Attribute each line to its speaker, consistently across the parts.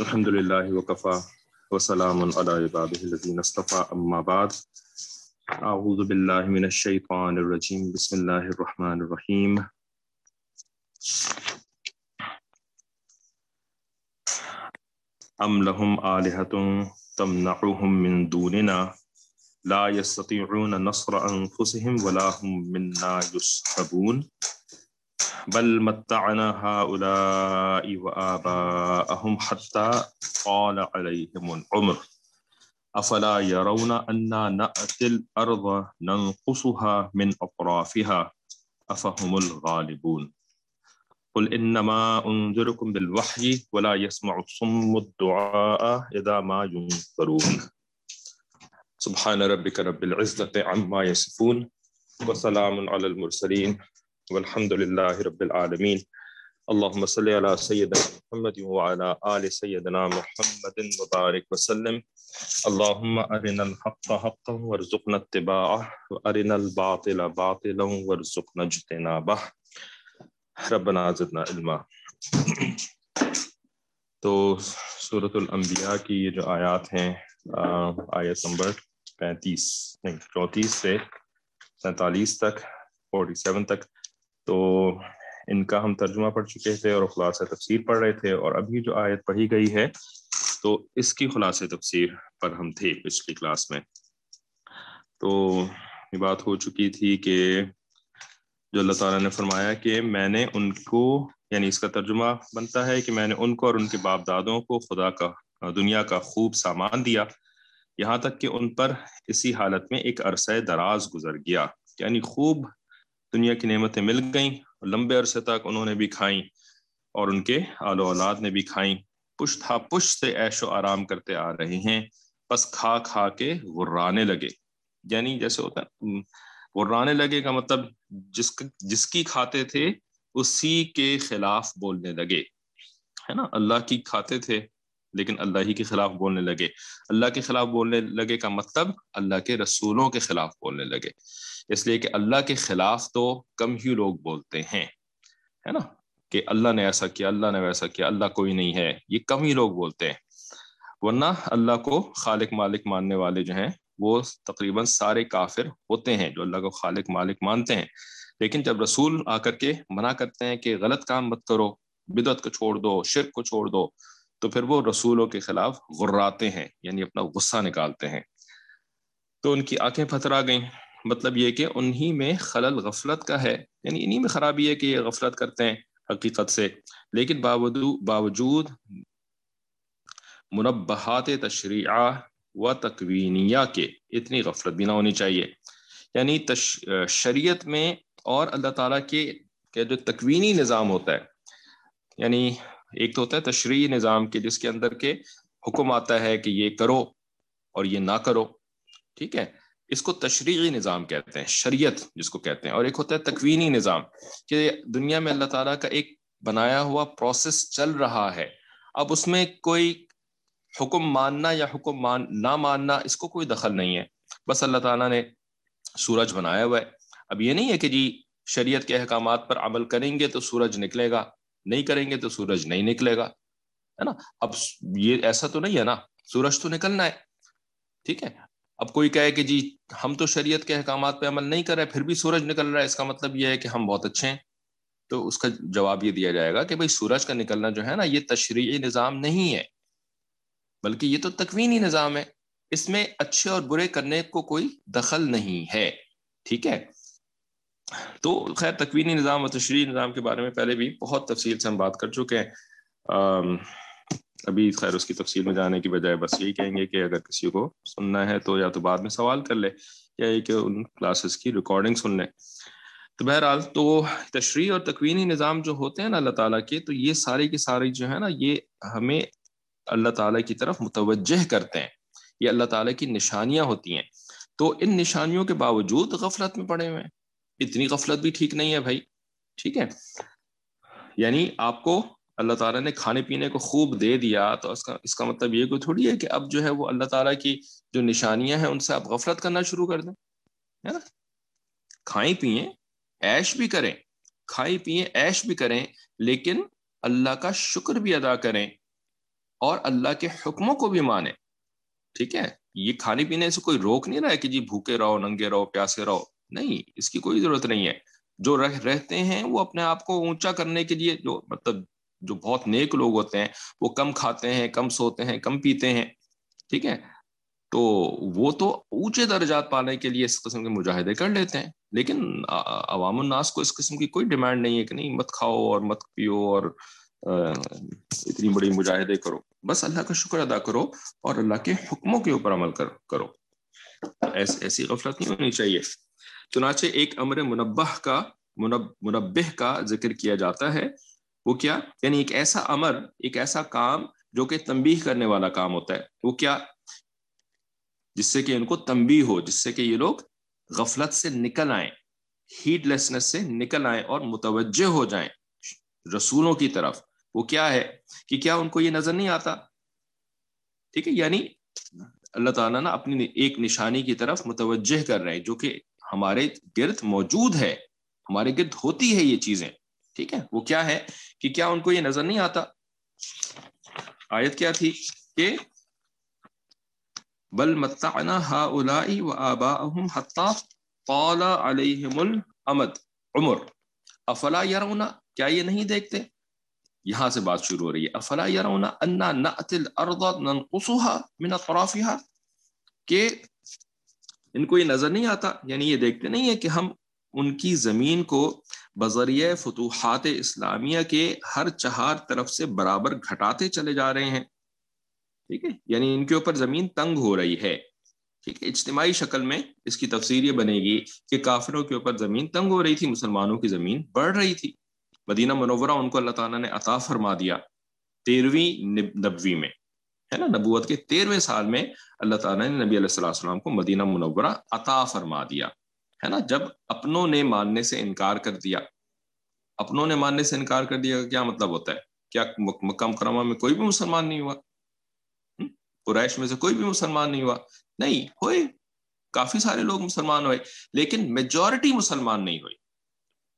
Speaker 1: الحمد لله وكفى وسلام على عباده الذين اصطفى. أما بعد أعوذ بالله من الشيطان الرجيم. بسم الله الرحمن الرحيم. أم لهم آلهة تمنعهم من دوننا؟ لا يستطيعون نصر أنفسهم ولا هم منا يسحبون. بل متعنا هؤلاء وآباءهم حتى طال عليهم العمر. أفلا يرون أنا نأتي الأرض ننقصها من أطرافها؟ أفهم الغالبون. قل إنما أنذركم بالوحي ولا يسمع الصم الدعاء إذا ما ينذرون. سبحان ربك رب العزة عما يصفون وسلام على المرسلين. والحمد لله رب العالمين. اللهم صل على سيدنا محمد وعلى آل سيدنا محمد وبارك وسلم. اللهم أرنا الحق حقا وارزقنا اتباعه، وأرنا الباطل باطلا وارزقنا اجتنابه. ربنا زدنا علما. تو سورة الانبیاء کی یہ جو آیات ہیں آیت نمبر پینتیس، نہیں، چونتیس سے سینتالیس تک، فورٹی سیون تک تو ان کا ہم ترجمہ پڑھ چکے تھے اور خلاصہ تفسیر پڑھ رہے تھے اور ابھی جو آیت پڑھی گئی ہے تو اس کی خلاصہ تفسیر پر ہم تھے پچھلی کلاس میں۔ تو یہ بات ہو چکی تھی کہ جو اللہ تعالیٰ نے فرمایا کہ میں نے ان کو یعنی اس کا ترجمہ بنتا ہے کہ میں نے ان کو اور ان کے باپ دادوں کو خدا کا، دنیا کا خوب سامان دیا۔ یہاں تک کہ ان پر اسی حالت میں ایک عرصہ دراز گزر گیا یعنی خوب دنیا کی نعمتیں مل گئیں اور لمبے عرصے تک انہوں نے بھی کھائیں اور ان کے آل و اولاد نے بھی کھائیں۔ پشت ہا پشت سے عیش و آرام کرتے آ رہے ہیں، بس کھا کھا کے غرانے لگے۔ یعنی جیسے ہوتا ہے غرانے لگے کا مطلب جس جس کی کھاتے تھے، اسی کے خلاف بولنے لگے۔ ہے نا؟ اللہ کی کھاتے تھے، لیکن اللہ ہی کے خلاف بولنے لگے۔ اللہ کے خلاف بولنے لگے کا مطلب اللہ کے رسولوں کے خلاف بولنے لگے۔ اس لیے کہ اللہ کے خلاف تو کم ہی لوگ بولتے ہیں، ہے نا؟ کہ اللہ نے ایسا کیا، اللہ نے ویسا کیا، اللہ کوئی نہیں ہے، یہ کم ہی لوگ بولتے ہیں۔ ورنہ اللہ کو خالق مالک ماننے والے جو ہیں، وہ تقریباً سارے کافر ہوتے ہیں جو اللہ کو خالق مالک مانتے ہیں۔ لیکن جب رسول آ کر کے منع کرتے ہیں کہ غلط کام مت کرو، بدعت کو چھوڑ دو، شرک کو چھوڑ دو، تو پھر وہ رسولوں کے خلاف غراتے ہیں یعنی اپنا غصہ نکالتے ہیں۔ تو ان کی آنکھیں پھترا گئیں۔ مطلب یہ کہ انہی میں خلل غفلت کا ہے۔ یعنی انہی میں خرابی ہے کہ یہ غفلت کرتے ہیں حقیقت سے۔ لیکن باوجود منبہات تشریعہ و تکوینیہ کے اتنی غفلت بھی نہ ہونی چاہیے۔ یعنی شریعت میں اور اللہ تعالیٰ کے جو تکوینی نظام ہوتا ہے یعنی ایک تو ہوتا ہے تشریعی نظام کے جس کے اندر کے حکم آتا ہے کہ یہ کرو اور یہ نہ کرو، ٹھیک ہے؟ اس کو تشریعی نظام کہتے ہیں، شریعت جس کو کہتے ہیں، اور ایک ہوتا ہے تکوینی نظام کہ دنیا میں اللہ تعالیٰ کا ایک بنایا ہوا پروسیس چل رہا ہے۔ اب اس میں کوئی حکم ماننا یا حکم مان، نہ ماننا اس کو کوئی دخل نہیں ہے۔ بس اللہ تعالیٰ نے سورج بنایا ہوا ہے۔ اب یہ نہیں ہے کہ جی شریعت کے احکامات پر عمل کریں گے تو سورج نکلے گا، نہیں کریں گے تو سورج نہیں نکلے گا، ہے نا؟ اب یہ ایسا تو نہیں ہے نا، سورج تو نکلنا ہے، ٹھیک ہے؟ اب کوئی کہے کہ جی ہم تو شریعت کے احکامات پہ عمل نہیں کر رہے، پھر بھی سورج نکل رہا ہے، اس کا مطلب یہ ہے کہ ہم بہت اچھے ہیں۔ تو اس کا جواب یہ دیا جائے گا کہ بھائی سورج کا نکلنا جو ہے نا، یہ تشریعی نظام نہیں ہے، بلکہ یہ تو تکوینی نظام ہے۔ اس میں اچھے اور برے کرنے کو کوئی دخل نہیں ہے، ٹھیک ہے؟ تو خیر، تکوینی نظام اور تشریحی نظام کے بارے میں پہلے بھی بہت تفصیل سے ہم بات کر چکے ہیں۔ ابھی خیر اس کی تفصیل میں جانے کی بجائے بس یہی کہیں گے کہ اگر کسی کو سننا ہے تو یا تو بعد میں سوال کر لے، یا یہ کہ ان کلاسز کی ریکارڈنگ سن لیں تو بہرحال تو تشریح اور تکوینی نظام جو ہوتے ہیں نا اللہ تعالیٰ کے، تو یہ ساری کی ساری جو ہے نا یہ ہمیں اللہ تعالیٰ کی طرف متوجہ کرتے ہیں۔ یہ اللہ تعالیٰ کی نشانیاں ہوتی ہیں۔ تو ان نشانیوں کے باوجود غفلت میں پڑے ہوئے ہیں۔ اتنی غفلت بھی ٹھیک نہیں ہے بھائی، ٹھیک ہے؟ یعنی آپ کو اللہ تعالیٰ نے کھانے پینے کو خوب دے دیا، تو اس کا اس کا مطلب یہ کوئی تھوڑی ہے کہ اب جو ہے وہ اللہ تعالیٰ کی جو نشانیاں ہیں، ان سے آپ غفلت کرنا شروع کر دیں؟ ہے نا؟ کھائیں پئیں ایش بھی کریں، کھائیں پیئیں ایش بھی کریں، لیکن اللہ کا شکر بھی ادا کریں اور اللہ کے حکموں کو بھی مانیں۔ ٹھیک ہے؟ یہ کھانے پینے سے کوئی روک نہیں رہا ہے کہ جی بھوکے رہو، ننگے رہو، پیاسے رہو۔ نہیں، اس کی کوئی ضرورت نہیں ہے۔ جو رہ، رہتے ہیں، وہ اپنے آپ کو اونچا کرنے کے لیے جو مطلب جو بہت نیک لوگ ہوتے ہیں، وہ کم کھاتے ہیں، کم سوتے ہیں، کم پیتے ہیں، ٹھیک ہے؟ تو وہ تو اونچے درجات پانے کے لیے اس قسم کے مجاہدے کر لیتے ہیں، لیکن عوام الناس کو اس قسم کی کوئی ڈیمانڈ نہیں ہے کہ نہیں، مت کھاؤ اور مت پیو اور اتنی بڑی مجاہدے کرو۔ بس اللہ کا شکر ادا کرو اور اللہ کے حکموں کے اوپر عمل کر، کرو۔ ایسی غفلت نہیں ہونی چاہیے۔ چنانچہ ایک امر منبع کا منبع کا ذکر کیا جاتا ہے۔ وہ کیا؟ یعنی ایک ایسا امر، ایک ایسا کام جو کہ تنبیہ کرنے والا کام ہوتا ہے، وہ کیا؟ جس سے کہ ان کو تنبی ہو، جس سے کہ یہ لوگ غفلت سے نکل آئیں ہیٹ لیسنس سے نکل آئیں اور متوجہ ہو جائیں رسولوں کی طرف۔ وہ کیا ہے؟ کہ کیا ان کو یہ نظر نہیں آتا؟ ٹھیک ہے یعنی اللہ تعالیٰ نا اپنی ایک نشانی کی طرف متوجہ کر رہے ہیں، جو کہ ہمارے گرد موجود ہے، ہمارے گرد ہوتی ہے یہ چیزیں۔ ٹھیک ہے؟ وہ کیا ہے کہ کیا ان کو یہ نظر نہیں آتا؟ آیت کیا تھی کہ بل متعنا هؤلاء وآباءهم حتى طال عليهم الامد، عمر۔ افلا يرون کیا یہ نہیں دیکھتے؟ یہاں سے بات شروع ہو رہی ہے۔ افلا يرون ان نأتي الارض ننقصها من اطرافها کہ ان کو یہ نظر نہیں آتا؟ یعنی یہ دیکھتے نہیں ہے کہ ہم ان کی زمین کو بذریعہ فتوحات اسلامیہ کے ہر چہار طرف سے برابر گھٹاتے چلے جا رہے ہیں۔ ٹھیک ہے؟ یعنی ان کے اوپر زمین تنگ ہو رہی ہے۔ ٹھیک ہے؟ اجتماعی شکل میں اس کی تفسیر یہ بنے گی کہ کافروں کے اوپر زمین تنگ ہو رہی تھی، مسلمانوں کی زمین بڑھ رہی تھی۔ مدینہ منورہ ان کو اللہ تعالیٰ نے عطا فرما دیا تیرہویں نبوی میں۔ ہے نا؟ نبوت کے تیرہویں سال میں اللہ تعالیٰ نے نبی علیہ السلام کو مدینہ منورہ عطا فرما دیا۔ ہے نا؟ جب اپنوں نے ماننے سے انکار کر دیا، اپنوں نے ماننے سے انکار کر دیا، کیا مطلب ہوتا ہے؟ کیا مکم کرما میں کوئی بھی مسلمان نہیں ہوا؟ قریش میں سے کوئی بھی مسلمان نہیں ہوا؟ نہیں، ہوئے۔ کافی سارے لوگ مسلمان ہوئے، لیکن میجورٹی مسلمان نہیں ہوئے۔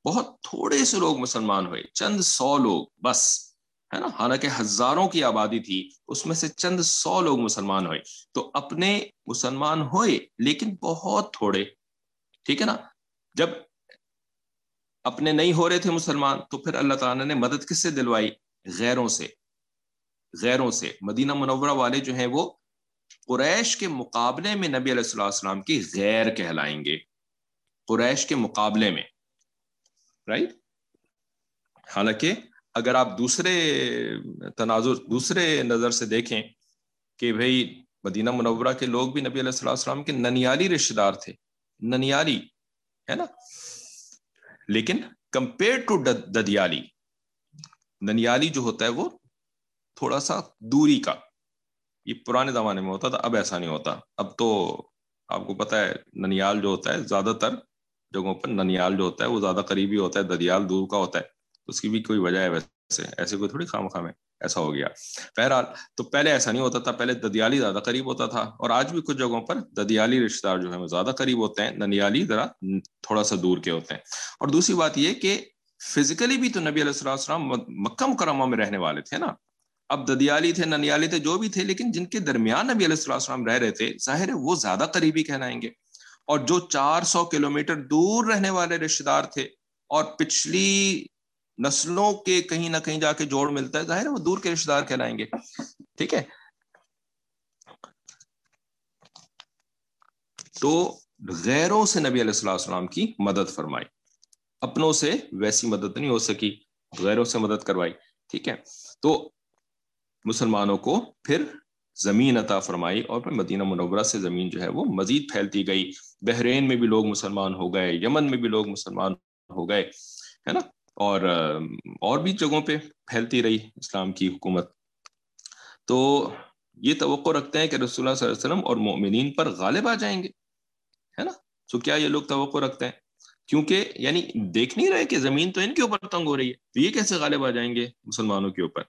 Speaker 1: بہت تھوڑے سے لوگ مسلمان ہوئے، چند سو لوگ بس، ہے نا؟ حالانکہ ہزاروں کی آبادی تھی، اس میں سے چند سو لوگ مسلمان ہوئے۔ تو اپنے مسلمان ہوئے، لیکن بہت تھوڑے۔ ٹھیک ہے نا؟ جب اپنے نہیں ہو رہے تھے مسلمان، تو پھر اللہ تعالیٰ نے مدد کس سے دلوائی؟ غیروں سے۔ غیروں سے۔ مدینہ منورہ والے جو ہیں وہ قریش کے مقابلے میں نبی علیہ السلام السلام کی غیر کہلائیں گے۔ قریش کے مقابلے میں۔ رائٹ حالانکہ اگر آپ دوسرے تناظر، دوسرے نظر سے دیکھیں کہ بھئی مدینہ منورہ کے لوگ بھی نبی علیہ السلام کے ننیالی رشتے دار تھے۔ ننیالی، ہے نا؟ لیکن کمپیئر ٹو ددیالی، ننیالی جو ہوتا ہے وہ تھوڑا سا دوری کا۔ یہ پرانے زمانے میں ہوتا تھا، اب ایسا نہیں ہوتا۔ اب تو آپ کو پتا ہے، ننیال جو ہوتا ہے زیادہ تر جگہوں پر ننیال جو ہوتا ہے وہ زیادہ قریبی ہوتا ہے، ددیال دور کا ہوتا ہے۔ اس کی بھی کوئی وجہ ہے ویسے۔ ایسے کوئی تھوڑی خام خام ہے ایسا ہو گیا۔ بہرحال، تو پہلے ایسا نہیں ہوتا تھا، پہلے ددیالی زیادہ قریب ہوتا تھا، اور آج بھی کچھ جگہوں پر ددیالی رشتے دار جو ہے وہ زیادہ قریب ہوتے ہیں ننیالی ذرا تھوڑا سا دور کے ہوتے ہیں۔ اور دوسری بات یہ کہ فزیکلی بھی تو نبی علیہ السلام مکہ مکرمہ میں رہنے والے تھے نا۔ اب ددیالی تھے، ننیالی تھے، جو بھی تھے، لیکن جن کے درمیان نبی علیہ السلام رہ رہے تھے، ظاہر ہے وہ زیادہ قریبی کہلائیں گے۔ اور جو چار سو کلو میٹر دور رہنے والے رشتے دار تھے، اور پچھلی نسلوں کے کہیں نہ کہیں جا کے جوڑ ملتا ہے، ظاہر ہے وہ دور کے رشتے دار کہلائیں گے۔ ٹھیک ہے۔ تو غیروں سے نبی علیہ السلام کی مدد فرمائی۔ اپنوں سے ویسی مدد نہیں ہو سکی، غیروں سے مدد کروائی۔ ٹھیک ہے۔ تو مسلمانوں کو پھر زمین عطا فرمائی اور پھر مدینہ منورہ سے زمین جو ہے وہ مزید پھیلتی گئی۔ بحرین میں بھی لوگ مسلمان ہو گئے، یمن میں بھی لوگ مسلمان ہو گئے، ہے نا؟ اور اور بھی جگہوں پہ پھیلتی رہی اسلام کی حکومت۔ تو یہ توقع رکھتے ہیں کہ رسول اللہ صلی اللہ علیہ وسلم اور مومنین پر غالب آ جائیں گے، ہے نا؟ تو کیا یہ لوگ توقع رکھتے ہیں؟ کیونکہ یعنی دیکھ نہیں رہے کہ زمین تو ان کے اوپر تنگ ہو رہی ہے، تو یہ کیسے غالب آ جائیں گے مسلمانوں کے اوپر؟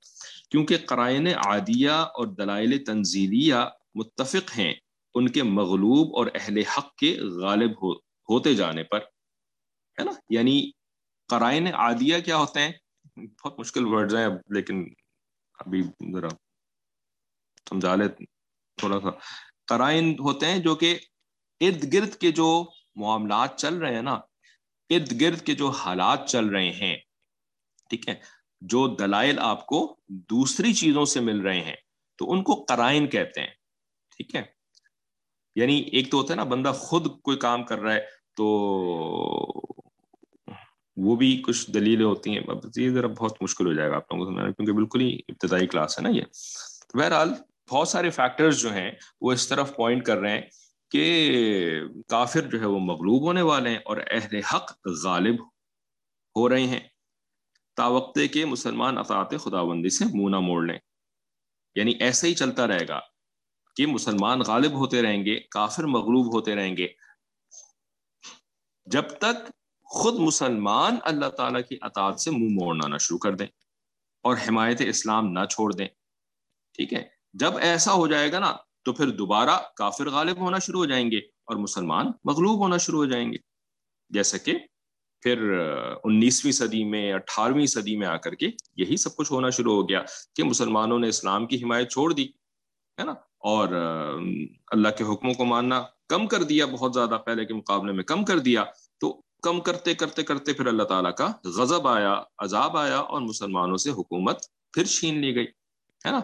Speaker 1: کیونکہ قرائن عادیہ اور دلائل تنزیلیہ متفق ہیں ان کے مغلوب اور اہل حق کے غالب ہو، ہوتے جانے پر، ہے نا؟ یعنی قرائن عادیہ کیا ہوتے ہیں؟ بہت مشکل ورڈز ہیں لیکن ابھی ذرا سمجھا لے تھوڑا سا۔ قرائن ہوتے ہیں جو کہ ارد گرد کے جو معاملات چل رہے ہیں نا، ارد گرد کے جو حالات چل رہے ہیں، ٹھیک ہے؟ جو دلائل آپ کو دوسری چیزوں سے مل رہے ہیں، تو ان کو قرائن کہتے ہیں، ٹھیک ہے؟ یعنی ایک تو ہوتا ہے نا، بندہ خود کوئی کام کر رہا ہے تو وہ بھی کچھ دلیلیں ہوتی ہیں۔ یہ ذرا بہت مشکل ہو جائے گا آپ لوگوں کو سمجھانا کیونکہ بالکل ہی ابتدائی کلاس ہے نا یہ۔ بہرحال بہت سارے فیکٹرز جو ہیں، وہ اس طرف پوائنٹ کر رہے ہیں کہ کافر جو ہے وہ مغلوب ہونے والے ہیں اور اہل حق غالب ہو رہے ہیں۔ تاوقتے کے مسلمان اطاعت خدا بندی سے منہ نہ موڑ لیں۔ یعنی ایسے ہی چلتا رہے گا کہ مسلمان غالب ہوتے رہیں گے، کافر مغلوب ہوتے رہیں گے۔ جب تک خود مسلمان اللہ تعالیٰ کی اطاعت سے منہ موڑنا نہ شروع کر دیں اور حمایت اسلام نہ چھوڑ دیں۔ ٹھیک ہے؟ جب ایسا ہو جائے گا نا، تو پھر دوبارہ کافر غالب ہونا شروع ہو جائیں گے اور مسلمان مغلوب ہونا شروع ہو جائیں گے۔ جیسے کہ پھر انیسویں صدی میں، اٹھارہویں صدی میں آ کر کے یہی سب کچھ ہونا شروع ہو گیا کہ مسلمانوں نے اسلام کی حمایت چھوڑ دی، ہے نا؟ اور اللہ کے حکموں کو ماننا کم کر دیا بہت زیادہ، پہلے کے مقابلے میں کم کر دیا۔ کم کرتے کرتے کرتے پھر اللہ تعالیٰ کا غضب آیا، عذاب آیا اور مسلمانوں سے حکومت پھر چھین لی گئی، ہے نا؟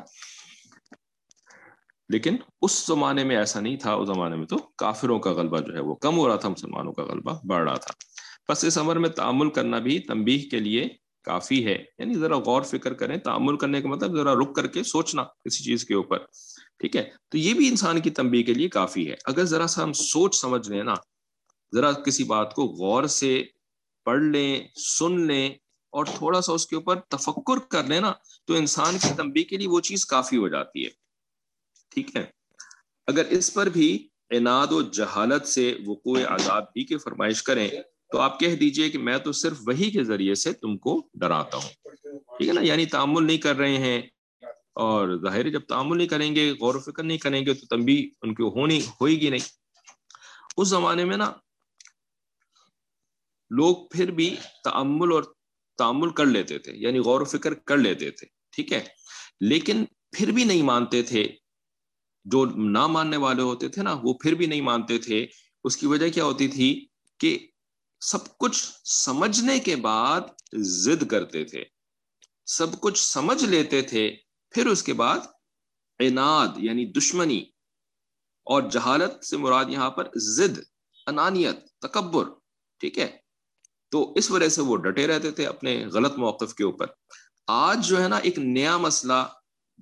Speaker 1: لیکن اس زمانے میں ایسا نہیں تھا، اس زمانے میں تو کافروں کا غلبہ جو ہے وہ کم ہو رہا تھا، مسلمانوں کا غلبہ بڑھ رہا تھا۔ بس اس عمر میں تعمل کرنا بھی تنبیہ کے لیے کافی ہے۔ یعنی ذرا غور فکر کریں تعمل کرنے کا مطلب ذرا رک کر کے سوچنا کسی چیز کے اوپر، ٹھیک ہے؟ تو یہ بھی انسان کی تنبیہ کے لیے کافی ہے۔ اگر ذرا سا ہم سوچ سمجھ لیں نا ذرا کسی بات کو غور سے پڑھ لیں، سن لیں اور تھوڑا سا اس کے اوپر تفکر کر لیں نا، تو انسان کی تنبیہ کے لیے وہ چیز کافی ہو جاتی ہے۔ ٹھیک ہے؟ اگر اس پر بھی اناد و جہالت سے وقوع عذاب بھی کی فرمائش کریں، تو آپ کہہ دیجیے کہ میں تو صرف وہی کے ذریعے سے تم کو ڈراتا ہوں۔ ٹھیک ہے نا؟ یعنی تعمل نہیں کر رہے ہیں اور ظاہر جب تعمل نہیں کریں گے، غور و فکر نہیں کریں گے، تو تم بھی ان کی ہونی ہوئے گی نہیں۔ اس زمانے میں نا لوگ پھر بھی تعمل اور تعمل کر لیتے تھے یعنی غور و فکر کر لیتے تھے، ٹھیک ہے؟ لیکن پھر بھی نہیں مانتے تھے، جو نہ ماننے والے ہوتے تھے نا، وہ پھر بھی نہیں مانتے تھے۔ اس کی وجہ کیا ہوتی تھی کہ سب کچھ سمجھنے کے بعد ضد کرتے تھے۔ سب کچھ سمجھ لیتے تھے، پھر اس کے بعد عناد یعنی دشمنی اور جہالت سے مراد یہاں پر ضد، انانیت، تکبر، ٹھیک ہے؟ تو اس وجہ سے وہ ڈٹے رہتے تھے اپنے غلط موقف کے اوپر۔ آج جو ہے نا ایک نیا مسئلہ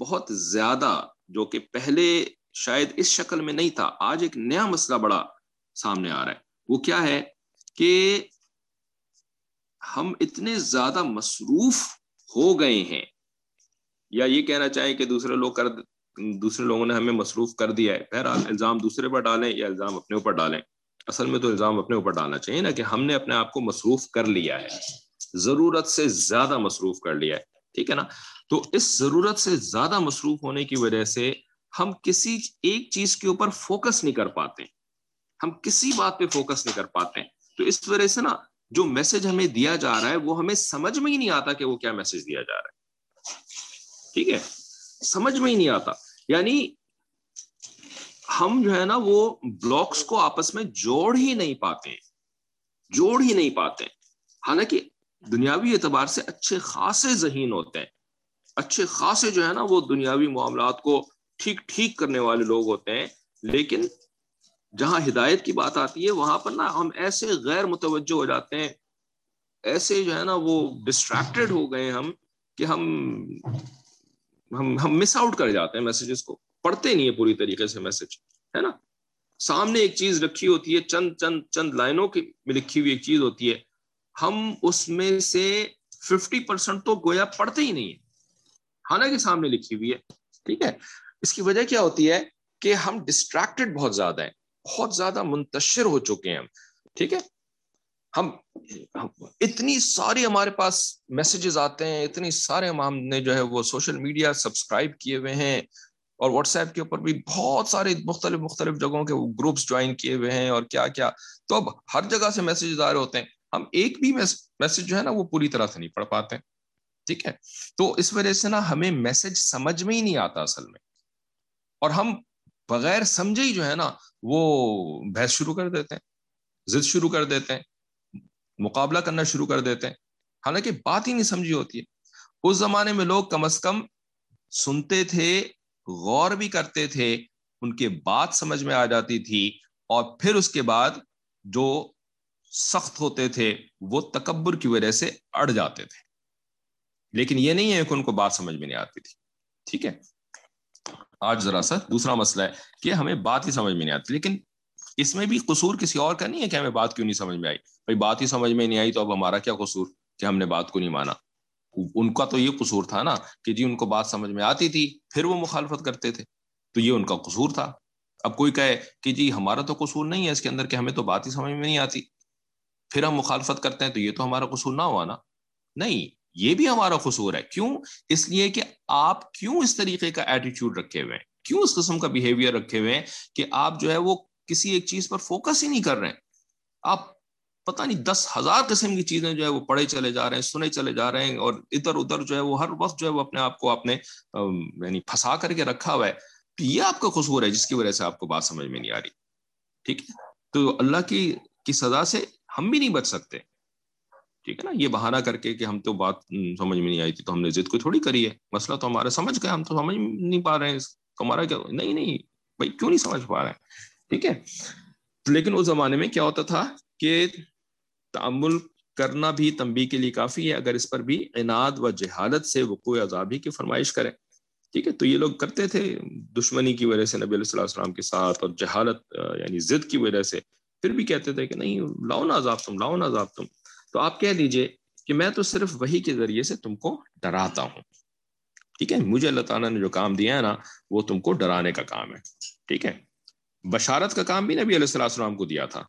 Speaker 1: بہت زیادہ جو کہ پہلے شاید اس شکل میں نہیں تھا، آج ایک نیا مسئلہ بڑا سامنے آ رہا ہے۔ وہ کیا ہے کہ ہم اتنے زیادہ مصروف ہو گئے ہیں۔ یا یہ کہنا چاہیں کہ دوسرے لوگ کر، دوسرے لوگوں نے ہمیں مصروف کر دیا ہے۔ بہرحال الزام دوسرے پر ڈالیں یا الزام اپنے اوپر ڈالیں۔ اصل میں تو الزام اپنے اوپر ڈالنا چاہیے نا کہ ہم نے اپنے آپ کو مصروف کر لیا ہے۔ ضرورت سے زیادہ مصروف کر لیا ہے، ٹھیک ہے نا؟ تو اس ضرورت سے زیادہ مصروف ہونے کی وجہ سے ہم کسی ایک چیز کے اوپر فوکس نہیں کر پاتے۔ ہم کسی بات پہ فوکس نہیں کر پاتے۔ تو اس وجہ سے نا جو میسج ہمیں دیا جا رہا ہے وہ ہمیں سمجھ میں ہی نہیں آتا کہ وہ کیا میسج دیا جا رہا ہے۔ ٹھیک ہے؟ سمجھ میں ہی نہیں آتا۔ یعنی ہم جو ہے نا وہ بلاکس کو آپس میں جوڑ ہی نہیں پاتے جوڑ ہی نہیں پاتے حالانکہ دنیاوی اعتبار سے اچھے خاصے ذہین ہوتے ہیں۔ اچھے خاصے جو ہے نا وہ دنیاوی معاملات کو ٹھیک ٹھیک کرنے والے لوگ ہوتے ہیں۔ لیکن جہاں ہدایت کی بات آتی ہے، وہاں پر نا ہم ایسے غیر متوجہ ہو جاتے ہیں۔ ایسے جو ہے نا وہ ڈسٹریکٹڈ ہو گئے ہم کہ ہم ہم ہم مس آؤٹ کر جاتے ہیں میسیجز کو۔ پڑھتے نہیں ہے پوری طریقے سے میسج ہے نا؟ سامنے ایک چیز رکھی ہوتی ہے، چند چند چند لائنوں کی میں لکھی ہوئی ایک چیز ہوتی ہے۔ ہم اس میں سے ففٹی پرسینٹ تو گویا پڑھتے ہی نہیں ہے حالانکہ سامنے لکھی ہوئی ہے، ٹھیک ہے؟ اس کی وجہ کیا ہوتی ہے کہ ہم ڈسٹریکٹڈ بہت زیادہ ہیں، بہت زیادہ منتشر ہو چکے ہیں ہم، ٹھیک ہے؟ ہم اتنی ساری ہمارے پاس میسیجز آتے ہیں، اتنی سارے ہم نے جو ہے وہ سوشل میڈیا سبسکرائب کیے ہوئے ہیں۔ اور واٹس ایپ کے اوپر بھی بہت سارے مختلف مختلف جگہوں کے گروپس جوائن کیے ہوئے ہیں اور کیا کیا۔ تو اب ہر جگہ سے میسیجز آ رہے ہوتے ہیں۔ ہم ایک بھی میسج جو ہے نا وہ پوری طرح سے نہیں پڑھ پاتے۔ ہیں ٹھیک ہے؟ تو اس وجہ سے نا ہمیں میسج سمجھ میں ہی نہیں آتا اصل میں۔ اور ہم بغیر سمجھے ہی جو ہے نا وہ بحث شروع کر دیتے ہیں، ضد شروع کر دیتے ہیں، مقابلہ کرنا شروع کر دیتے ہیں۔ حالانکہ بات ہی نہیں سمجھی ہوتی۔ ہے اس زمانے میں لوگ کم از کم سنتے تھے غور بھی کرتے تھے، ان کے بات سمجھ میں آ جاتی تھی اور پھر اس کے بعد جو سخت ہوتے تھے، وہ تکبر کی وجہ سے اڑ جاتے تھے۔ لیکن یہ نہیں ہے کہ ان کو بات سمجھ میں نہیں آتی تھی۔ ٹھیک ہے؟ آج ذرا سا دوسرا مسئلہ ہے کہ ہمیں بات ہی سمجھ میں نہیں آتی۔ لیکن اس میں بھی قصور کسی اور کا نہیں ہے کہ ہمیں بات کیوں نہیں سمجھ میں آئی؟ بھائی، بات ہی سمجھ میں نہیں آئی تو اب ہمارا کیا قصور کہ ہم نے بات کو نہیں مانا؟ ان کا تو یہ قصور تھا نا کہ جی ان کو بات سمجھ میں آتی تھی، پھر وہ مخالفت کرتے تھے۔ تو یہ ان کا قصور تھا۔ اب کوئی کہے کہ جی ہمارا تو قصور نہیں ہے اس کے اندر کہ ہمیں تو بات ہی سمجھ میں نہیں آتی۔ پھر ہم مخالفت کرتے ہیں تو یہ تو ہمارا قصور نہ ہوا نا۔ نہیں، یہ بھی ہمارا قصور ہے۔ کیوں؟ اس لیے کہ آپ کیوں اس طریقے کا ایٹیچیوڈ رکھے ہوئے ہیں؟ کیوں اس قسم کا بہیویئر رکھے ہوئے ہیں کہ آپ جو ہے وہ کسی ایک چیز پر فوکس ہی نہیں کر رہے ہیں؟ آپ پتہ نہیں دس ہزار قسم کی چیزیں جو ہے وہ پڑھے چلے جا رہے ہیں، سنے چلے جا رہے ہیں اور ادھر ادھر جو ہے وہ ہر وقت جو ہے وہ اپنے آپ کو اپنے یعنی پھنسا کر کے رکھا ہوا ہے۔ تو یہ آپ کا قصور ہے جس کی وجہ سے آپ کو بات سمجھ میں نہیں آ رہی۔ ٹھیک ہے؟ تو اللہ کی کی سزا سے ہم بھی نہیں بچ سکتے۔ ٹھیک ہے نا؟ یہ بہانہ کر کے کہ ہم تو بات سمجھ میں نہیں آئی تھی تو ہم نے ضد کو تھوڑی کری ہے۔ مسئلہ تو ہمارا سمجھ گئے، ہم تو سمجھ نہیں پا رہے ہیں۔ ہمارا کیا، نہیں نہیں، بھائی کیوں نہیں سمجھ پا رہے ہیں؟ ٹھیک ہے؟ لیکن اس زمانے میں کیا ہوتا تھا کہ تعمل کرنا بھی تنبی کے لیے کافی ہے، اگر اس پر بھی اناد و جہالت سے وقوع عذابی کی فرمائش کرے ٹھیک ہے، تو یہ لوگ کرتے تھے دشمنی کی وجہ سے نبی علیہ اللہ السلام کے ساتھ اور جہالت یعنی ضد کی وجہ سے۔ پھر بھی کہتے تھے کہ نہیں، لاؤ نا عذاب تم، لاؤ نا عذاب تم۔ تو آپ کہہ لیجیے کہ میں تو صرف وہی کے ذریعے سے تم کو ڈراتا ہوں۔ ٹھیک ہے، مجھے اللہ تعالیٰ نے جو کام دیا ہے نا، وہ تم کو ڈرانے کا کام ہے۔ ٹھیک ہے، بشارت کا کام بھی نبی علیہ السلام کو دیا تھا۔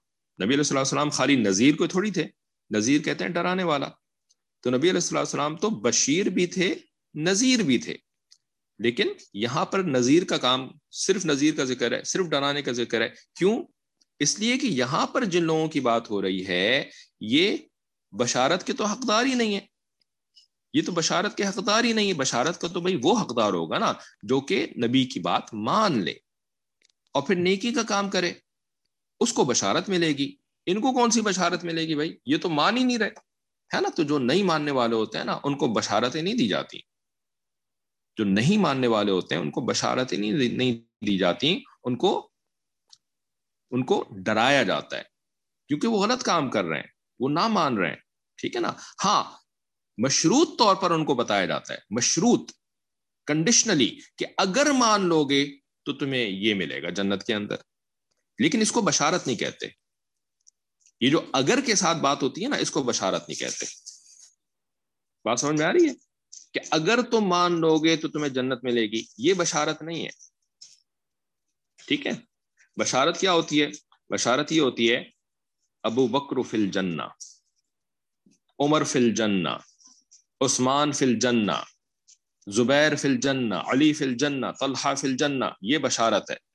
Speaker 1: نبی علیہ السلام خالی نذیر کو تھوڑی تھے، نذیر کہتے ہیں ڈرانے والا۔ تو نبی علیہ السلام تو بشیر بھی تھے، نذیر بھی تھے۔ لیکن یہاں پر نذیر کا کام صرف نذیر کا ذکر ہے، صرف ڈرانے کا ذکر ہے۔ کیوں؟ اس لیے کہ یہاں پر جن لوگوں کی بات ہو رہی ہے، یہ بشارت کے تو حقدار ہی نہیں ہے یہ تو بشارت کے حقدار ہی نہیں ہے بشارت کا تو بھائی وہ حقدار ہوگا نا، جو کہ نبی کی بات مان لے۔ اور پھر نیکی کا کام کرے۔ اس کو بشارت ملے گی۔ ان کو کون سی بشارت ملے گی بھائی؟ یہ تو مان ہی نہیں رہے۔ ہے نا؟ تو جو نہیں ماننے والے ہوتے ہیں نا، ان کو بشارتیں نہیں دی جاتی۔ جو نہیں ماننے والے ہوتے ہیں، ان کو بشارتیں نہیں دی جاتی۔ ان کو ان کو ڈرایا جاتا ہے۔ کیونکہ وہ غلط کام کر رہے ہیں۔ وہ نہ مان رہے ہیں۔ ٹھیک ہے نا؟ ہاں مشروط طور پر ان کو بتایا جاتا ہے۔ مشروط کنڈیشنلی کہ اگر مان لو گے تو تمہیں یہ ملے گا جنت کے اندر۔ لیکن اس کو بشارت نہیں کہتے۔ یہ جو اگر کے ساتھ بات ہوتی ہے نا، اس کو بشارت نہیں کہتے۔ بات سمجھ میں آ رہی ہے؟ کہ اگر تم مان لو گے تو تمہیں جنت ملے گی۔ یہ بشارت نہیں ہے۔ ٹھیک ہے؟ بشارت کیا ہوتی ہے؟ بشارت یہ ہوتی ہے، ابو بکر فل جنا عمر فل جنا عثمان فل جنا زبیر فل جنا علی فل جنا طلحہ فل جنا یہ بشارت ہے۔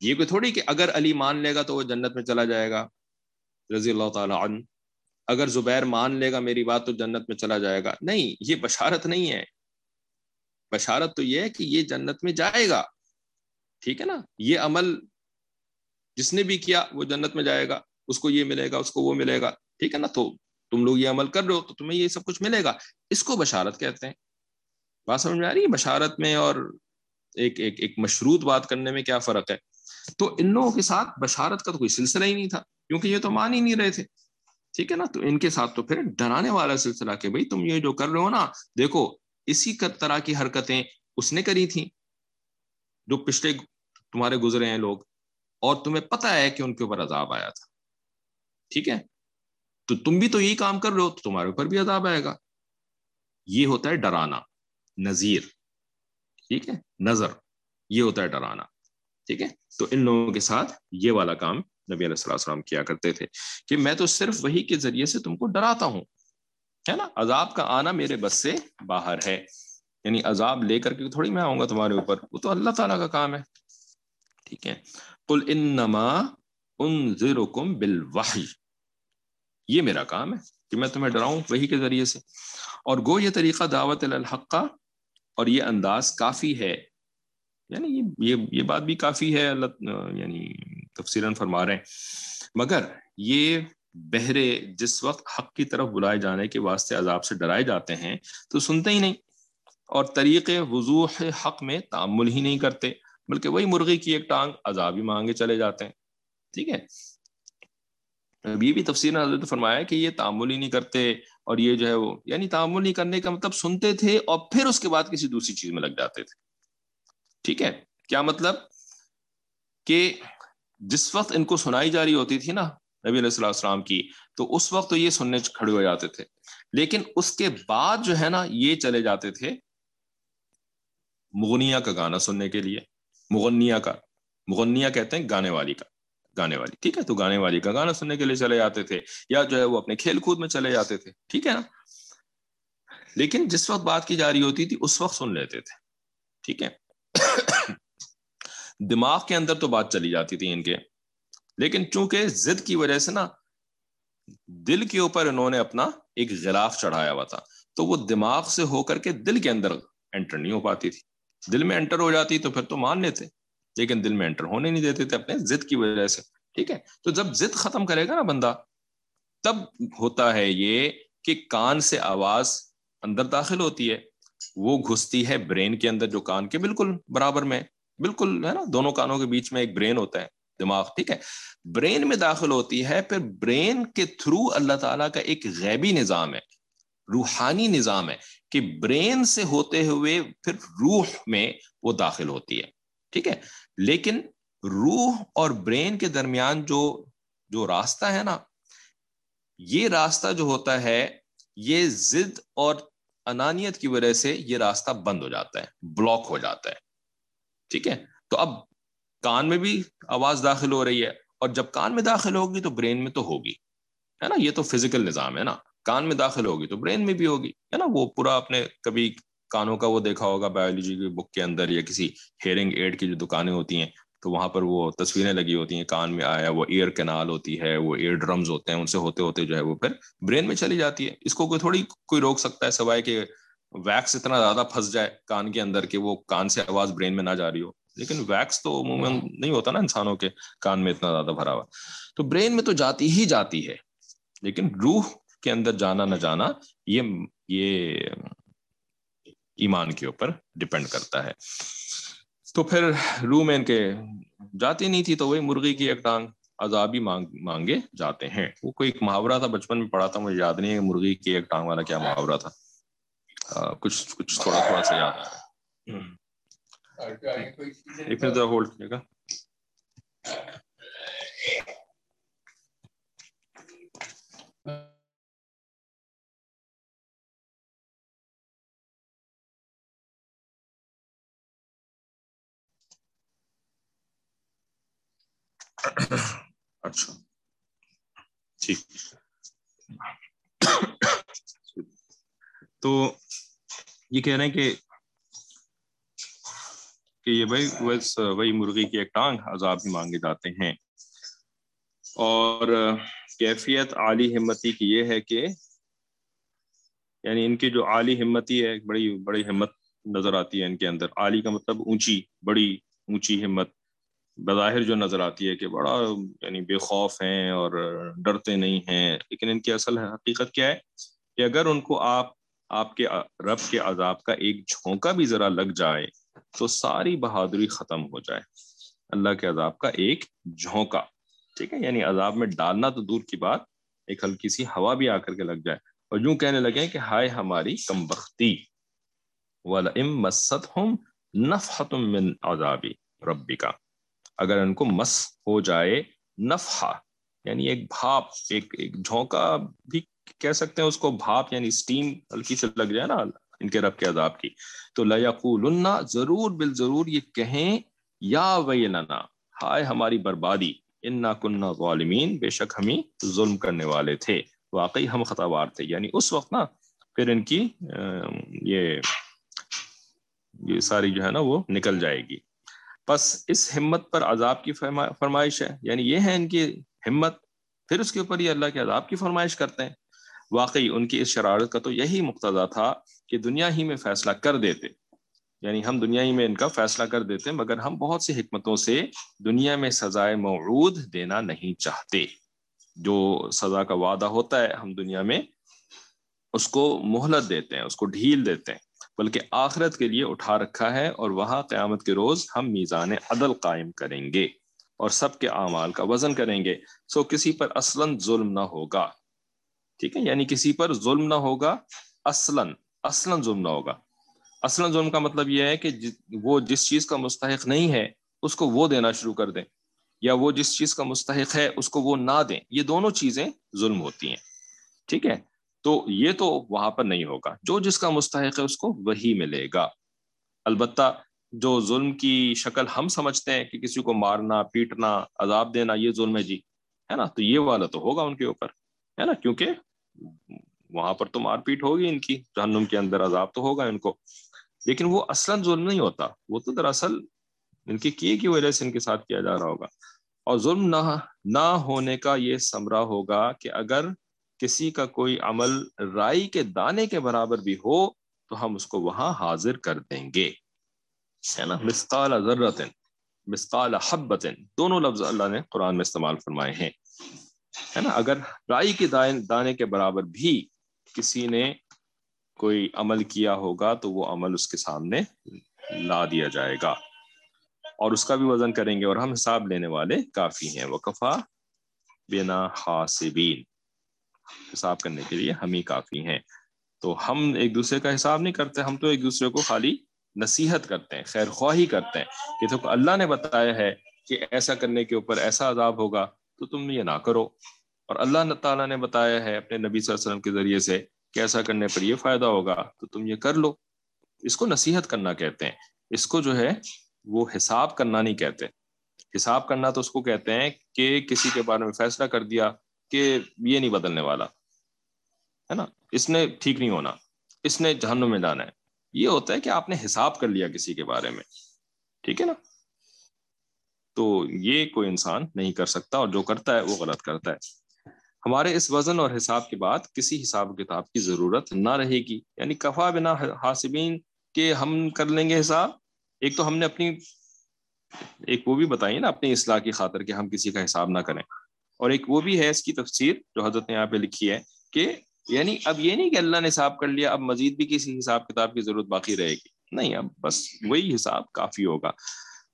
Speaker 1: یہ کوئی تھوڑی کہ اگر علی مان لے گا تو وہ جنت میں چلا جائے گا؟ رضی اللہ تعالی عنہ. اگر زبیر مان لے گا میری بات تو جنت میں چلا جائے گا؟ نہیں، یہ بشارت نہیں ہے۔ بشارت تو یہ ہے کہ یہ جنت میں جائے گا۔ ٹھیک ہے نا؟ یہ عمل جس نے بھی کیا وہ جنت میں جائے گا۔ اس کو یہ ملے گا، اس کو وہ ملے گا۔ ٹھیک ہے نا؟ تو تم لوگ یہ عمل کر رہے ہو تو تمہیں یہ سب کچھ ملے گا۔ اس کو بشارت کہتے ہیں۔ بات سمجھ میں آ رہی ہے؟ بشارت میں اور ایک ایک ایک مشروط بات کرنے میں کیا فرق ہے؟ تو ان لوگوں کے ساتھ بشارت کا تو کوئی سلسلہ ہی نہیں تھا، کیونکہ یہ تو مان ہی نہیں رہے تھے۔ ٹھیک ہے نا؟ تو ان کے ساتھ تو پھر ڈرانے والا سلسلہ کہ بھائی تم یہ جو کر رہے ہو نا، دیکھو، اسی طرح کی حرکتیں اس نے کری تھیں۔ جو پچھلے تمہارے گزرے ہیں لوگ، اور تمہیں پتا ہے کہ ان کے اوپر عذاب آیا تھا۔ ٹھیک ہے؟ تو تم بھی تو یہی کام کر رہے ہو، تو تمہارے اوپر بھی عذاب آئے گا۔ یہ ہوتا ہے ڈرانا نذیر ٹھیک ہے؟ نظر، یہ ہوتا ہے ڈرانا۔ ٹھیک ہے؟ تو ان لوگوں کے ساتھ یہ والا کام نبی علیہ السلام کیا کرتے تھے کہ میں تو صرف وہی کے ذریعے سے تم کو ڈراتا ہوں، ہے نا؟ عذاب کا آنا میرے بس سے باہر ہے یعنی عذاب لے کر کے تھوڑی میں آؤں گا تمہارے اوپر، وہ تو اللہ تعالیٰ کا کام ہے، ٹھیک ہے؟ کل انما انذرکم بالوحی، یہ میرا کام ہے کہ میں تمہیں ڈراؤں وہی کے ذریعے سے۔ اور گو یہ طریقہ دعوت الحق کا اور یہ انداز کافی ہے یعنی یہ یہ بات بھی کافی ہے، اللہ یعنی تفصیل فرما رہے ہیں۔ مگر یہ بہرے جس وقت حق کی طرف بلائے جانے کے واسطے عذاب سے ڈرائے جاتے ہیں، تو سنتے ہی نہیں۔ اور طریقے وضوح حق میں تعمل ہی نہیں کرتے، بلکہ وہی مرغی کی ایک ٹانگ عذاب ہی مانگے چلے جاتے ہیں۔ ٹھیک ہے؟ یہ بھی تفصیل حضرت فرمایا کہ یہ تعمل ہی نہیں کرتے اور یہ جو ہے وہ یعنی تعمل نہیں کرنے کا مطلب سنتے تھے اور پھر اس کے بعد کسی دوسری چیز میں لگ جاتے تھے۔ ٹھیک ہے؟ کیا مطلب کہ جس وقت ان کو سنائی جا رہی ہوتی تھی نا نبی علیہ السلام کی، تو اس وقت تو یہ سننے کھڑے ہو جاتے تھے۔ لیکن اس کے بعد جو ہے نا یہ چلے جاتے تھے مغنیا کا گانا سننے کے لیے۔ مغنیا کا مغنیا کہتے ہیں گانے والی کا، گانے والی۔ ٹھیک ہے؟ تو گانے والی کا گانا سننے کے لیے چلے جاتے تھے یا جو ہے وہ اپنے کھیل کود میں چلے جاتے تھے۔ ٹھیک ہے نا؟ لیکن جس وقت بات کی جا رہی ہوتی تھی، اس وقت سن لیتے تھے۔ ٹھیک ہے؟ دماغ کے اندر تو بات چلی جاتی تھی ان کے، لیکن چونکہ ضد کی وجہ سے نا، دل کے اوپر انہوں نے اپنا ایک غلاف چڑھایا ہوا تھا۔ تو وہ دماغ سے ہو کر کے دل کے اندر انٹر نہیں ہو پاتی تھی۔ دل میں انٹر ہو جاتی تو پھر تو مان لیتے، لیکن دل میں انٹر ہونے نہیں دیتے تھے اپنے ضد کی وجہ سے۔ ٹھیک ہے؟ تو جب ضد ختم کرے گا نا بندہ، تب ہوتا ہے یہ کہ کان سے آواز اندر داخل ہوتی ہے۔ وہ گھستی ہے برین کے اندر جو کان کے بالکل برابر میں، بالکل ہے نا، دونوں کانوں کے بیچ میں ایک برین ہوتا ہے، دماغ، ٹھیک ہے؟ برین میں داخل ہوتی ہے، پھر برین کے تھرو اللہ تعالیٰ کا ایک غیبی نظام ہے، روحانی نظام ہے کہ برین سے ہوتے ہوئے پھر روح میں وہ داخل ہوتی ہے، ٹھیک ہے؟ لیکن روح اور برین کے درمیان جو جو راستہ ہے نا، یہ راستہ جو ہوتا ہے، یہ ضد اور انانیت کی وجہ سے یہ راستہ بند ہو جاتا ہے بلاک ہو جاتا ہے۔ ٹھیک ہے؟ تو اب کان میں بھی آواز داخل ہو رہی ہے اور جب کان میں داخل ہوگی تو برین میں تو ہوگی۔ ہے نا؟ یہ تو فزیکل نظام ہے نا۔ کان میں داخل ہوگی تو برین میں بھی ہوگی۔ ہے نا؟ وہ پورا اپنے کبھی کانوں کا وہ دیکھا ہوگا بایولوجی کی بک کے اندر یا کسی ہیئرنگ ایڈ کی جو دکانیں ہوتی ہیں تو وہاں پر وہ تصویریں لگی ہوتی ہیں، کان میں آیا، وہ ایئر کینال ہوتی ہے، وہ ایئر ڈرمز ہوتے ہیں، ان سے ہوتے ہوتے جو ہے وہ پھر برین میں چلی جاتی ہے۔ اس کو کوئی تھوڑی کوئی روک سکتا ہے سوائے کہ ویکس اتنا زیادہ پھنس جائے کان کے اندر کہ وہ کان سے آواز برین میں نہ جا رہی ہو۔ لیکن ویکس تو عموماً نہیں ہوتا نا انسانوں کے کان میں اتنا زیادہ بھرا ہوا۔ تو برین میں تو جاتی ہی جاتی ہے، لیکن روح کے اندر جانا نہ جانا یہ یہ ایمان کے اوپر ڈپینڈ کرتا ہے۔ تو پھر روح میں ان کے جاتی نہیں تھی تو وہی مرغی کی ایک ٹانگ عذابی مانگ مانگے جاتے ہیں۔ وہ کوئی ایک محاورہ تھا بچپن میں پڑھا تھا مجھے یاد نہیں ہے مرغی کی ایک ٹانگ والا کیا محاورہ تھا۔ کچھ کچھ تھوڑا تھوڑا سا یاد۔ آ ایک منٹ ہولڈ کیجیے گا۔ اچھا ٹھیک تو یہ کہہ رہے ہیں کہ کہ یہ بھائی وہی مرغی کی ایک ٹانگ عذاب ہی مانگے جاتے ہیں اور کیفیت عالی ہمتی کی یہ ہے کہ یعنی ان کی جو عالی ہمتی ہے بڑی بڑی ہمت نظر آتی ہے ان کے اندر عالی کا مطلب اونچی بڑی اونچی ہمت بظاہر جو نظر آتی ہے کہ بڑا یعنی بے خوف ہیں اور ڈرتے نہیں ہیں، لیکن ان کی اصل حقیقت کیا ہے؟ کہ اگر ان کو آپ آپ کے، رب کے عذاب کا ایک جھونکا بھی ذرا لگ جائے تو ساری بہادری ختم ہو جائے۔ اللہ کے عذاب کا ایک جھونکا، ٹھیک ہے؟ یعنی عذاب میں ڈالنا تو دور کی بات، ایک ہلکی سی ہوا بھی آ کر کے لگ جائے۔ اور یوں کہنے لگے کہ ہائے ہماری کم بختی۔ من عذابی ربی کا اگر ان کو مس ہو جائے نفحہ یعنی ایک بھاپ، ایک ایک جھونکا بھی کہہ سکتے ہیں اس کو بھاپ یعنی اسٹیم ہلکی سے لگ جائے نا ان کے رب کے عذاب کی۔ تو لَيَقُولُنَّ ضرور بال ضرور یہ کہیں، یا ویلنا، ہائے ہماری بربادی، انا کننا غالمین بے شک ہمیں ظلم کرنے والے تھے۔ واقعی ہم خطا تھے۔ یعنی اس وقت نا پھر ان کی یہ یہ ساری جو ہے نا وہ نکل جائے گی۔ بس اس ہمت پر عذاب کی فرمائش ہے۔ یعنی یہ ہے ان کی ہمت، پھر اس کے اوپر یہ اللہ کے عذاب کی فرمائش کرتے ہیں۔ واقعی ان کی اس شرارت کا تو یہی مقتضا تھا کہ دنیا ہی میں فیصلہ کر دیتے۔ یعنی ہم دنیا ہی میں ان کا فیصلہ کر دیتے، مگر ہم بہت سی حکمتوں سے دنیا میں سزائے موعود دینا نہیں چاہتے۔ جو سزا کا وعدہ ہوتا ہے، ہم دنیا میں اس کو مہلت دیتے ہیں، اس کو ڈھیل دیتے ہیں۔ بلکہ آخرت کے لیے اٹھا رکھا ہے اور وہاں قیامت کے روز ہم میزان عدل قائم کریں گے اور سب کے اعمال کا وزن کریں گے۔ سو کسی پر اصلاً ظلم نہ ہوگا۔ ٹھیک ہے؟ یعنی کسی پر ظلم نہ ہوگا، اصلاً اصلاً ظلم نہ ہوگا۔ اصلاً ظلم کا مطلب یہ ہے کہ وہ جس چیز کا مستحق نہیں ہے، اس کو وہ دینا شروع کر دیں۔ یا وہ جس چیز کا مستحق ہے، اس کو وہ نہ دیں۔ یہ دونوں چیزیں ظلم ہوتی ہیں۔ ٹھیک ہے؟ تو یہ تو وہاں پر نہیں ہوگا۔ جو جس کا مستحق ہے اس کو وہی ملے گا۔ البتہ جو ظلم کی شکل ہم سمجھتے ہیں کہ کسی کو مارنا، پیٹنا، عذاب دینا، یہ ظلم ہے جی ہے نا؟ تو یہ والا تو ہوگا ان کے اوپر، ہے نا؟ کیونکہ وہاں پر تو مار پیٹ ہوگی ان کی، جہنم کے اندر عذاب تو ہوگا ان کو۔ لیکن وہ اصلا ظلم نہیں ہوتا، وہ تو دراصل ان کے کیے کی وجہ سے ان کے ساتھ کیا جا رہا ہوگا۔ اور ظلم نہ نہ ہونے کا یہ سمرا ہوگا کہ اگر کسی کا کوئی عمل رائی کے دانے کے برابر بھی ہو تو ہم اس کو وہاں حاضر کر دیں گے۔ ہے نا؟ مسقال ذرت مسقال حبت دونوں لفظ اللہ نے قرآن میں استعمال فرمائے ہیں۔ ہے نا؟ اگر رائی کے دانے کے برابر بھی کسی نے کوئی عمل کیا ہوگا تو وہ عمل اس کے سامنے لا دیا جائے گا۔ اور اس کا بھی وزن کریں گے اور ہم حساب لینے والے کافی ہیں۔ وہ کفا بنا حاسبین حساب کرنے کے لیے ہم ہی کافی ہیں۔ تو ہم ایک دوسرے کا حساب نہیں کرتے، ہم تو ایک دوسرے کو خالی نصیحت کرتے ہیں، خیر خواہی کرتے ہیں کہ تو اللہ نے بتایا ہے کہ ایسا کرنے کے اوپر ایسا عذاب ہوگا تو تم یہ نہ کرو۔ اور اللہ تعالیٰ نے بتایا ہے اپنے نبی صلی اللہ علیہ وسلم کے ذریعے سے کہ ایسا کرنے پر یہ فائدہ ہوگا تو تم یہ کر لو۔ اس کو نصیحت کرنا کہتے ہیں۔ اس کو جو ہے وہ حساب کرنا نہیں کہتے۔ حساب کرنا تو اس کو کہتے ہیں کہ کسی کے بارے میں فیصلہ کر دیا کہ یہ نہیں بدلنے والا، ہے نا؟ اس نے ٹھیک نہیں ہونا، اس نے جہنم میں جانا ہے۔ یہ ہوتا ہے کہ آپ نے حساب کر لیا کسی کے بارے میں، ٹھیک ہے نا؟ تو یہ کوئی انسان نہیں کر سکتا اور جو کرتا ہے وہ غلط کرتا ہے۔ ہمارے اس وزن اور حساب کے بعد کسی حساب کتاب کی ضرورت نہ رہے گی۔ یعنی کفا بنا حاسبین کہ ہم کر لیں گے حساب۔ ایک تو ہم نے اپنی، ایک وہ بھی بتائی نا، اپنی اصلاح کی خاطر کہ ہم کسی کا حساب نہ کریں۔ اور ایک وہ بھی ہے اس کی تفسیر جو حضرت نے یہاں پہ لکھی ہے کہ یعنی اب یہ نہیں کہ اللہ نے حساب کر لیا، اب مزید بھی کسی حساب کتاب کی ضرورت باقی رہے گی۔ نہیں، اب بس وہی حساب کافی ہوگا۔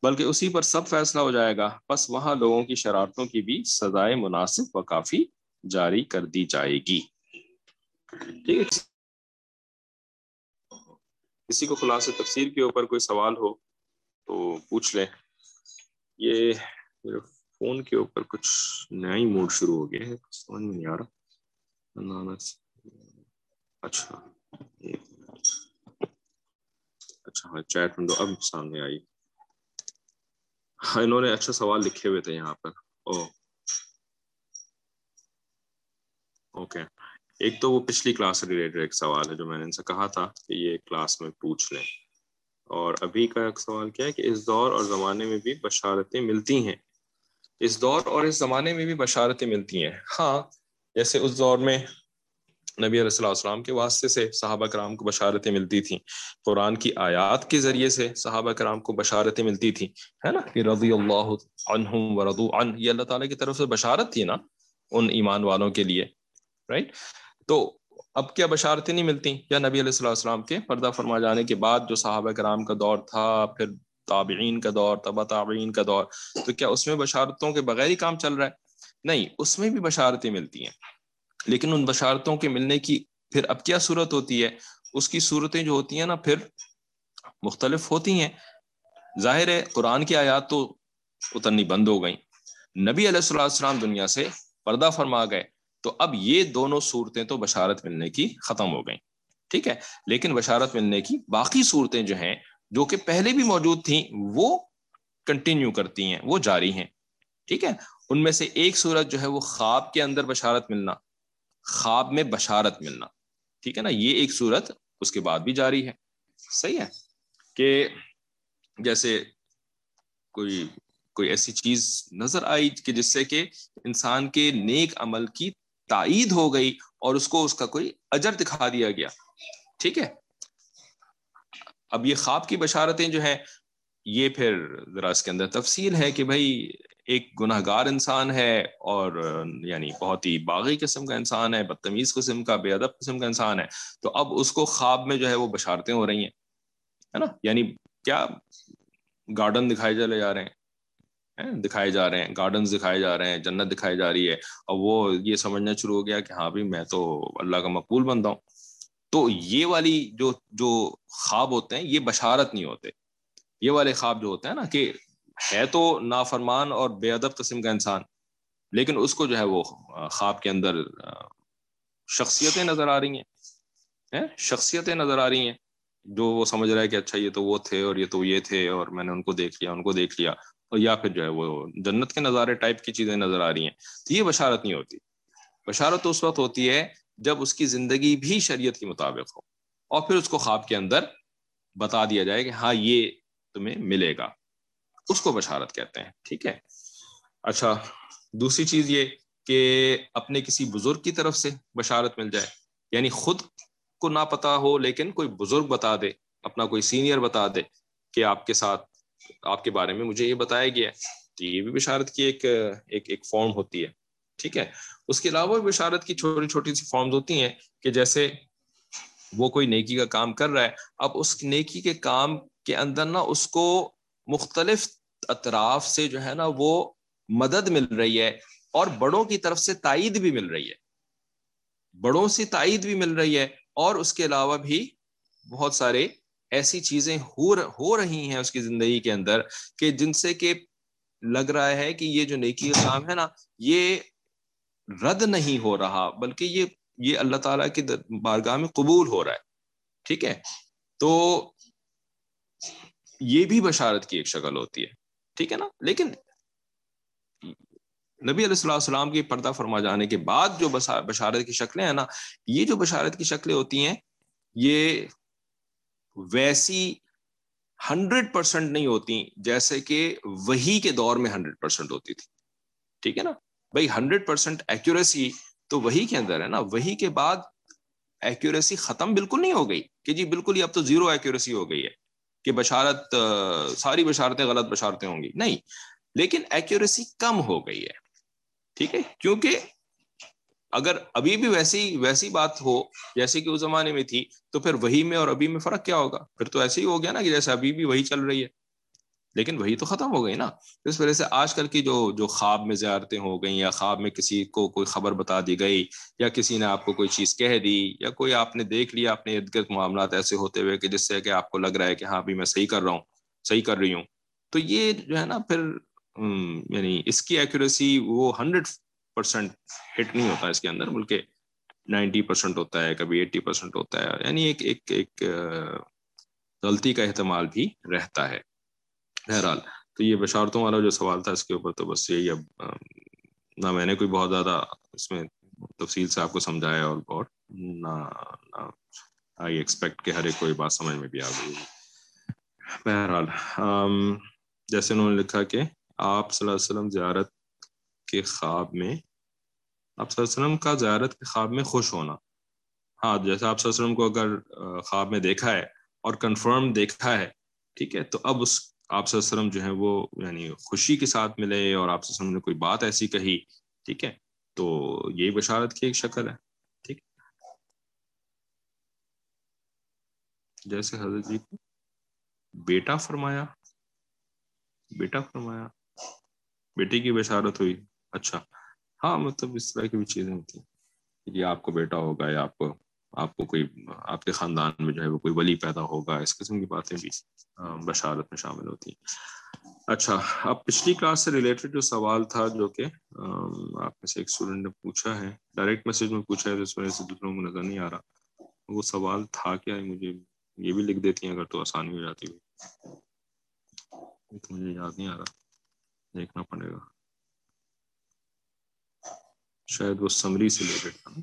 Speaker 1: بلکہ اسی پر سب فیصلہ ہو جائے گا۔ بس وہاں لوگوں کی شرارتوں کی بھی سزائے مناسب و کافی جاری کر دی جائے گی۔ ٹھیک ہے۔ کسی کو خلاص تفسیر کے اوپر کوئی سوال ہو تو پوچھ لیں۔ یہ فون کے اوپر کچھ نیا ہی موڈ شروع ہو گیا ہے سمجھ میں نہیں آ رہا۔ اچھا اچھا ہاں چیٹ ونڈو اب سامنے آئی۔ ہاں، انہوں نے اچھا سوال لکھے ہوئے تھے یہاں پر۔ او اوکے۔ ایک تو وہ پچھلی کلاس سے ریلیٹڈ ایک سوال ہے جو میں نے ان سے کہا تھا کہ یہ کلاس میں پوچھ لیں۔ اور ابھی کا ایک سوال کیا ہے کہ اس دور اور زمانے میں بھی بشارتیں ملتی ہیں۔ اس دور اور اس زمانے میں بھی بشارتیں ملتی ہیں۔ ہاں جیسے اس دور میں نبی علیہ اللہ السلام کے واسطے سے صحابہ کرام کو بشارتیں ملتی تھیں۔ قرآن کی آیات کے ذریعے سے صحابہ کرام کو بشارتیں ملتی تھیں، ہے نا؟ کہ رضی اللہ عنہم ورضو عن یہ اللہ تعالیٰ کی طرف سے بشارت تھی نا ان ایمان والوں کے لیے رائٹ تو اب کیا بشارتیں نہیں ملتی یا نبی علیہ السلام السلام کے پردہ فرما جانے کے بعد جو صحابہ کرام کا دور تھا، پھر تابعین کا دور تبا تابعین کا دور۔ تو کیا اس میں بشارتوں کے بغیر ہی کام چل رہا ہے؟ نہیں، اس میں بھی بشارتیں ملتی ہیں۔ لیکن ان بشارتوں کے ملنے کی پھر اب کیا صورت ہوتی ہے؟ اس کی صورتیں جو ہوتی ہیں نا، پھر مختلف ہوتی ہیں۔ ظاہر ہے، قرآن کی آیات تو اترنی بند ہو گئیں۔ نبی علیہ السلام السلام دنیا سے پردہ فرما گئے۔ تو اب یہ دونوں صورتیں تو بشارت ملنے کی ختم ہو گئیں۔ ٹھیک ہے؟ لیکن بشارت ملنے کی باقی صورتیں جو ہیں جو کہ پہلے بھی موجود تھیں، وہ کنٹینیو کرتی ہیں، وہ جاری ہیں۔ ٹھیک ہے؟ ان میں سے ایک صورت جو ہے وہ خواب کے اندر بشارت ملنا، خواب میں بشارت ملنا۔ ٹھیک ہے نا؟ یہ ایک صورت اس کے بعد بھی جاری ہے۔ صحیح ہے؟ کہ جیسے کوئی کوئی ایسی چیز نظر آئی کہ جس سے کہ انسان کے نیک عمل کی تائید ہو گئی اور اس کو اس کا کوئی اجر دکھا دیا گیا۔ ٹھیک ہے؟ اب یہ خواب کی بشارتیں جو ہیں، یہ پھر ذرا اس کے اندر تفصیل ہے کہ بھائی ایک گناہ گار انسان ہے اور یعنی بہت ہی باغی قسم کا انسان ہے، بدتمیز قسم کا، بے ادب قسم کا انسان ہے۔ تو اب اس کو خواب میں جو ہے وہ بشارتیں ہو رہی ہیں، ہے نا؟ یعنی کیا گارڈن دکھائے چلے جا رہے ہیں؟ دکھائے جا رہے ہیں، گارڈنز دکھائے جا رہے ہیں، جنت دکھائی جا رہی ہے۔ اور وہ یہ سمجھنا شروع ہو گیا کہ ہاں بھی میں تو اللہ کا مقبول بنتا ہوں۔ تو یہ والی جو جو خواب ہوتے ہیں، یہ بشارت نہیں ہوتے۔ یہ والے خواب جو ہوتے ہیں نا کہ ہے تو نافرمان اور بے ادب قسم کا انسان، لیکن اس کو جو ہے وہ خواب کے اندر شخصیتیں نظر آ رہی ہیں؟ شخصیتیں نظر آ رہی ہیں۔ جو وہ سمجھ رہا ہے کہ اچھا یہ تو وہ تھے اور یہ تو یہ تھے اور میں نے ان کو دیکھ لیا، ان کو دیکھ لیا۔ اور یا پھر جو ہے وہ جنت کے نظارے ٹائپ کی چیزیں نظر آ رہی ہیں۔ تو یہ بشارت نہیں ہوتی۔ بشارت تو اس وقت ہوتی ہے جب اس کی زندگی بھی شریعت کے مطابق ہو اور پھر اس کو خواب کے اندر بتا دیا جائے کہ ہاں یہ تمہیں ملے گا۔ اس کو بشارت کہتے ہیں، ٹھیک ہے؟ اچھا دوسری چیز یہ کہ اپنے کسی بزرگ کی طرف سے بشارت مل جائے یعنی خود کو نہ پتا ہو لیکن کوئی بزرگ بتا دے، اپنا کوئی سینئر بتا دے کہ آپ کے ساتھ، آپ کے بارے میں مجھے یہ بتایا گیا ہے۔ تو یہ بھی بشارت کی ایک ایک ایک فارم ہوتی ہے۔ ٹھیک ہے؟ اس کے علاوہ بشارت کی چھوٹی چھوٹی سی فارمز ہوتی ہیں کہ جیسے وہ کوئی نیکی کا کام کر رہا ہے، اب اس نیکی کے کام کے اندر نا اس کو مختلف اطراف سے جو ہے نا وہ مدد مل رہی ہے اور بڑوں کی طرف سے تائید بھی مل رہی ہے۔ بڑوں سے تائید بھی مل رہی ہے اور اس کے علاوہ بھی بہت سارے ایسی چیزیں ہو رہی ہیں اس کی زندگی کے اندر کہ جن سے کہ لگ رہا ہے کہ یہ جو نیکی کا کام ہے نا، یہ رد نہیں ہو رہا، بلکہ یہ یہ اللہ تعالیٰ کی بارگاہ میں قبول ہو رہا ہے، ٹھیک ہے؟ تو یہ بھی بشارت کی ایک شکل ہوتی ہے، ٹھیک ہے نا؟ لیکن نبی علیہ السلام السلام کی پردہ فرما جانے کے بعد جو بشارت کی شکلیں ہیں نا، یہ جو بشارت کی شکلیں ہوتی ہیں، یہ ویسی ہنڈریڈ پرسینٹ نہیں ہوتی، جیسے کہ وہی کے دور میں ہنڈریڈ پرسینٹ ہوتی تھی، ٹھیک ہے نا؟ بھائی ہنڈریڈ پرسینٹ ایکوریسی تو وہی کے اندر ہے نا، وہی کے بعد ایکوریسی ختم بالکل نہیں ہو گئی کہ جی بالکل ہی اب تو زیرو ایکوریسی ہو گئی ہے کہ بشارت ساری بشارتیں غلط بشارتیں ہوں گی۔ نہیں، لیکن ایکوریسی کم ہو گئی ہے۔ ٹھیک ہے؟ کیونکہ اگر ابھی بھی ویسی ویسی بات ہو، جیسے کہ اس زمانے میں تھی، تو پھر وہی میں اور ابھی میں فرق کیا ہوگا؟ پھر تو ایسے ہی ہو گیا نا کہ جیسے ابھی بھی وہی چل رہی ہے۔ لیکن وہی تو ختم ہو گئی نا۔ اس وجہ سے آج کل کی جو جو خواب میں زیارتیں ہو گئیں یا خواب میں کسی کو کوئی خبر بتا دی گئی یا کسی نے آپ کو کوئی چیز کہہ دی یا کوئی آپ نے دیکھ لیا اپنے ارد گرد معاملات ایسے ہوتے ہوئے کہ جس سے کہ آپ کو لگ رہا ہے کہ ہاں بھی میں صحیح کر رہا ہوں، صحیح کر رہی ہوں۔ تو یہ جو ہے نا، پھر یعنی اس کی ایکوریسی وہ ہنڈریڈ پرسینٹ ہٹ نہیں ہوتا اس کے اندر، بلکہ نائنٹی پرسینٹ ہوتا ہے، کبھی ایٹی پرسینٹ ہوتا ہے۔ یعنی ایک ایک ایک غلطی کا احتمال بھی رہتا ہے۔ بہرحال، تو یہ بشارتوں والا جو سوال تھا اس کے اوپر، تو بس یہی اب، نہ میں نے کوئی بہت زیادہ اس میں تفصیل سے آپ کو سمجھایا اور بہت نہ آئی ایکسپیکٹ کہ ہر ایک کوئی بات سمجھ میں بھی آ گئی بہرحال جیسے انہوں نے لکھا کہ آپ صلی اللہ علیہ وسلم زیارت کے خواب میں آپ صلی اللہ علیہ وسلم کا زیارت کے خواب میں خوش ہونا۔ ہاں جیسے آپ صلی اللہ علیہ وسلم کو اگر خواب میں دیکھا ہے اور کنفرم دیکھا ہے، ٹھیک ہے، تو اب اس آپ صلی اللہ علیہ وسلم جو ہے وہ یعنی خوشی کے ساتھ ملے اور آپ صلی اللہ علیہ وسلم نے کوئی بات ایسی کہی، ٹھیک ہے؟ تو یہی بشارت کی ایک شکل ہے، ٹھیک؟ جیسے حضرت جی کو بیٹا فرمایا بیٹا فرمایا بیٹی کی بشارت ہوئی اچھا۔ ہاں مطلب اس طرح کی بھی چیزیں ہوتی ہیں، کہ آپ کو بیٹا ہوگا یا آپ کو آپ کو کوئی، آپ کے خاندان میں جو ہے وہ کوئی ولی پیدا ہوگا، اس قسم کی باتیں بھی بشارت میں شامل ہوتی ہیں۔ اچھا اب پچھلی کلاس سے ریلیٹڈ جو سوال تھا جو کہ آپ میں سے ایک اسٹوڈنٹ نے پوچھا ہے ڈائریکٹ میسج میں پوچھا ہے اس وجہ سے دوسروں کو نظر نہیں آ رہا۔ وہ سوال تھا کیا؟ مجھے یہ بھی لکھ دیتی ہیں اگر تو آسانی ہو جاتی ہوئی۔ مجھے یاد نہیں آ رہا۔ دیکھنا پڑے گا۔ شاید وہ سمری سے ریلیٹڈ تھا۔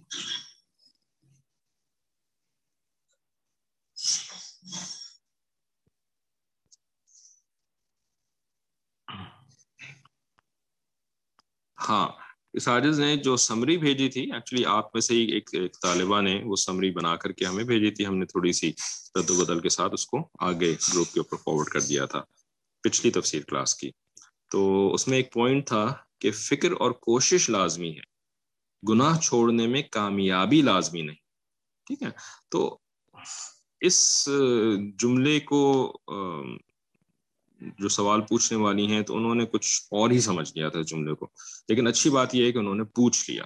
Speaker 1: ہاں اس عاجز نے جو سمری بھیجی تھی ایکچولی آپ میں سے ہی ایک ایک طالبہ نے وہ سمری بنا کر کے ہمیں بھیجی تھی۔ ہم نے تھوڑی سی رد و بدل کے ساتھ اس کو آگے گروپ کے اوپر فارورڈ کر دیا تھا، پچھلی تفصیل کلاس کی۔ تو اس میں ایک پوائنٹ تھا کہ فکر اور کوشش لازمی ہے۔ گناہ چھوڑنے میں کامیابی لازمی نہیں، ٹھیک ہے؟ تو اس جملے کو جو سوال پوچھنے والی ہیں، تو انہوں نے کچھ اور ہی سمجھ لیا تھا جملے کو۔ لیکن اچھی بات یہ ہے کہ انہوں نے پوچھ لیا۔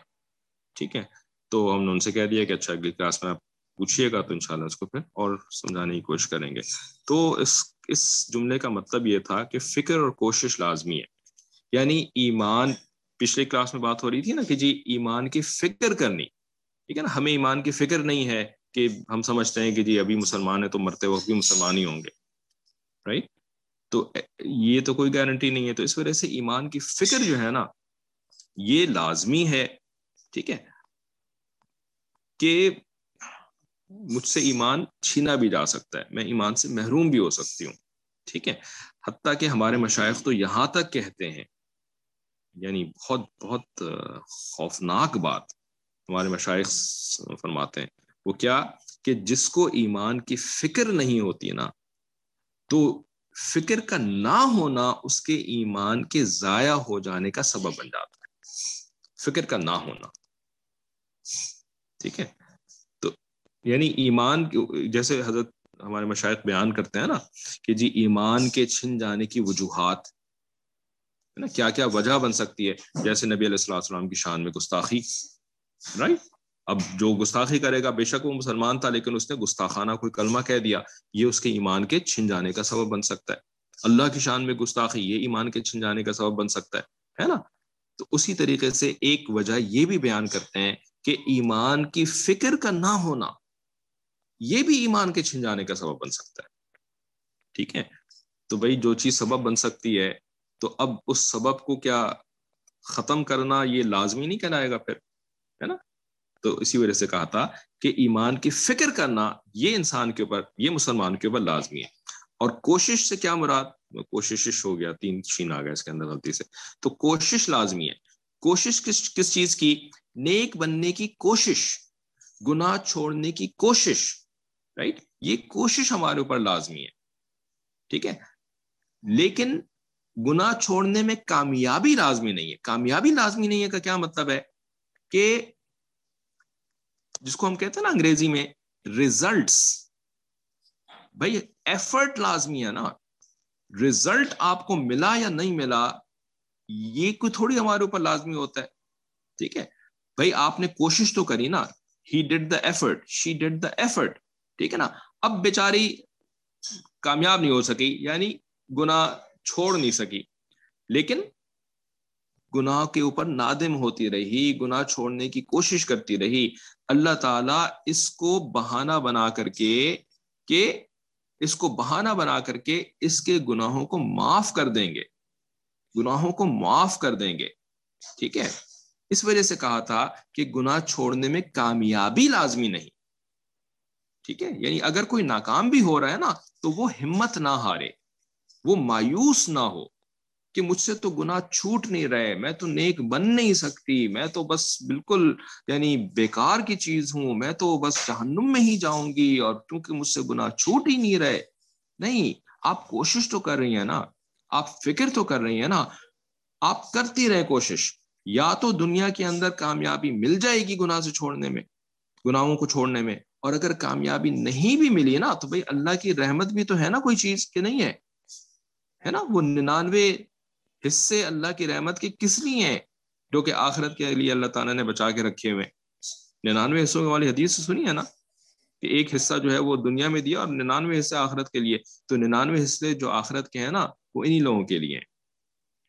Speaker 1: ٹھیک ہے؟ تو ہم نے ان سے کہہ دیا کہ اچھا اگلی کلاس میں آپ پوچھیے گا تو انشاءاللہ اس کو پھر اور سمجھانے کی کوشش کریں گے۔ تو اس اس جملے کا مطلب یہ تھا کہ فکر اور کوشش لازمی ہے۔ یعنی ایمان، پچھلے کلاس میں بات ہو رہی تھی نا کہ جی ایمان کی فکر کرنی۔ ٹھیک ہے نا؟ ہمیں ایمان کی فکر نہیں ہے۔ کہ ہم سمجھتے ہیں کہ جی ابھی مسلمان ہے تو مرتے وقت بھی مسلمان ہی ہوں گے۔ رائٹ تو یہ تو کوئی گارنٹی نہیں ہے۔ تو اس وجہ سے ایمان کی فکر جو ہے نا، یہ لازمی ہے۔ ٹھیک ہے؟ کہ مجھ سے ایمان چھینا بھی جا سکتا ہے۔ میں ایمان سے محروم بھی ہو سکتی ہوں۔ ٹھیک ہے؟ حتیٰ کہ ہمارے مشائق تو یہاں تک کہتے ہیں۔ یعنی بہت بہت خوفناک بات ہمارے مشائق فرماتے ہیں۔ وہ کیا کہ جس کو ایمان کی فکر نہیں ہوتی نا، تو فکر کا نہ ہونا اس کے ایمان کے ضائع ہو جانے کا سبب بن جاتا ہے۔ فکر کا نہ ہونا۔ ٹھیک ہے؟ تو یعنی ایمان جیسے حضرت ہمارے مشاہد بیان کرتے ہیں نا کہ جی ایمان کے چھن جانے کی وجوہات نا، کیا کیا وجہ بن سکتی ہے؟ جیسے نبی علیہ السلام السلام کی شان میں گستاخی رائٹ اب جو گستاخی کرے گا، بے شک وہ مسلمان تھا، لیکن اس نے گستاخانہ کوئی کلمہ کہہ دیا، یہ اس کے ایمان کے چھن جانے کا سبب بن سکتا ہے۔ اللہ کی شان میں گستاخی یہ ایمان کے چھن جانے کا سبب بن سکتا ہے ہے نا؟ تو اسی طریقے سے ایک وجہ یہ بھی بیان کرتے ہیں کہ ایمان کی فکر کا نہ ہونا یہ بھی ایمان کے چھن جانے کا سبب بن سکتا ہے۔ ٹھیک ہے؟ تو بھائی جو چیز سبب بن سکتی ہے، تو اب اس سبب کو کیا ختم کرنا یہ لازمی نہیں کہلائے گا پھر، ہے نا؟ تو اسی وجہ سے کہا تھا کہ ایمان کی فکر کرنا یہ انسان کے اوپر، یہ مسلمان کے اوپر لازمی ہے۔ اور کوشش سے کیا مراد؟ کوشش ہو گیا، تین شین آ گیا اس کے اندر غلطی سے۔ تو کوشش لازمی ہے۔ کوشش کس کس چیز کی؟ نیک بننے کی کوشش، گناہ چھوڑنے کی کوشش رائٹ یہ کوشش ہمارے اوپر لازمی ہے۔ ٹھیک ہے؟ لیکن گناہ چھوڑنے میں کامیابی لازمی نہیں ہے۔ کامیابی لازمی نہیں ہے کا کیا مطلب ہے؟ کہ جس کو ہم کہتے ہیں نا انگریزی میں ریزلٹس بھائی ایفرٹ لازمی ہے نا. ریزلٹ آپ کو ملا یا نہیں ملا، یہ کوئی تھوڑی ہمارے اوپر لازمی ہوتا ہے، ٹھیک ہے؟ بھائی آپ نے کوشش تو کری نا ہی did the effort she did the effort ٹھیک ہے نا؟ اب بیچاری کامیاب نہیں ہو سکی یعنی گنا چھوڑ نہیں سکی، لیکن گناہ کے اوپر نادم ہوتی رہی، گناہ چھوڑنے کی کوشش کرتی رہی۔ اللہ تعالیٰ اس کو بہانہ بنا کر کے، کہ اس کو بہانہ بنا کر کے اس کے گناہوں کو معاف کر دیں گے۔ گناہوں کو معاف کر دیں گے۔ ٹھیک ہے؟ اس وجہ سے کہا تھا کہ گناہ چھوڑنے میں کامیابی لازمی نہیں۔ ٹھیک ہے؟ یعنی اگر کوئی ناکام بھی ہو رہا ہے نا، تو وہ ہمت نہ ہارے، وہ مایوس نہ ہو۔ کہ مجھ سے تو گناہ چھوٹ نہیں رہے، میں تو نیک بن نہیں سکتی، میں تو بس بالکل یعنی بیکار کی چیز ہوں، میں تو بس جہنم میں ہی جاؤں گی اور کیونکہ مجھ سے گناہ چھوٹ ہی نہیں رہے۔ نہیں، آپ کوشش تو کر رہی ہیں نا، آپ فکر تو کر رہی ہیں نا، آپ کرتی رہے کوشش۔ یا تو دنیا کے اندر کامیابی مل جائے گی گناہ سے چھوڑنے میں، گناہوں کو چھوڑنے میں، اور اگر کامیابی نہیں بھی ملی نا، تو بھائی اللہ کی رحمت بھی تو ہے نا کوئی چیز، کہ نہیں ہے؟ ہے نا؟ وہ ننانوے حصے اللہ کی رحمت کے کس لیے ہیں جو کہ آخرت کے لیے اللہ تعالیٰ نے بچا کے رکھے ہوئے ننانوے حصوں والی حدیث سے سنی ہے نا کہ ایک حصہ جو ہے وہ دنیا میں دیا اور ننانوے حصے آخرت کے لیے۔ تو ننانوے حصے جو آخرت کے ہیں نا، وہ انہی لوگوں کے لیے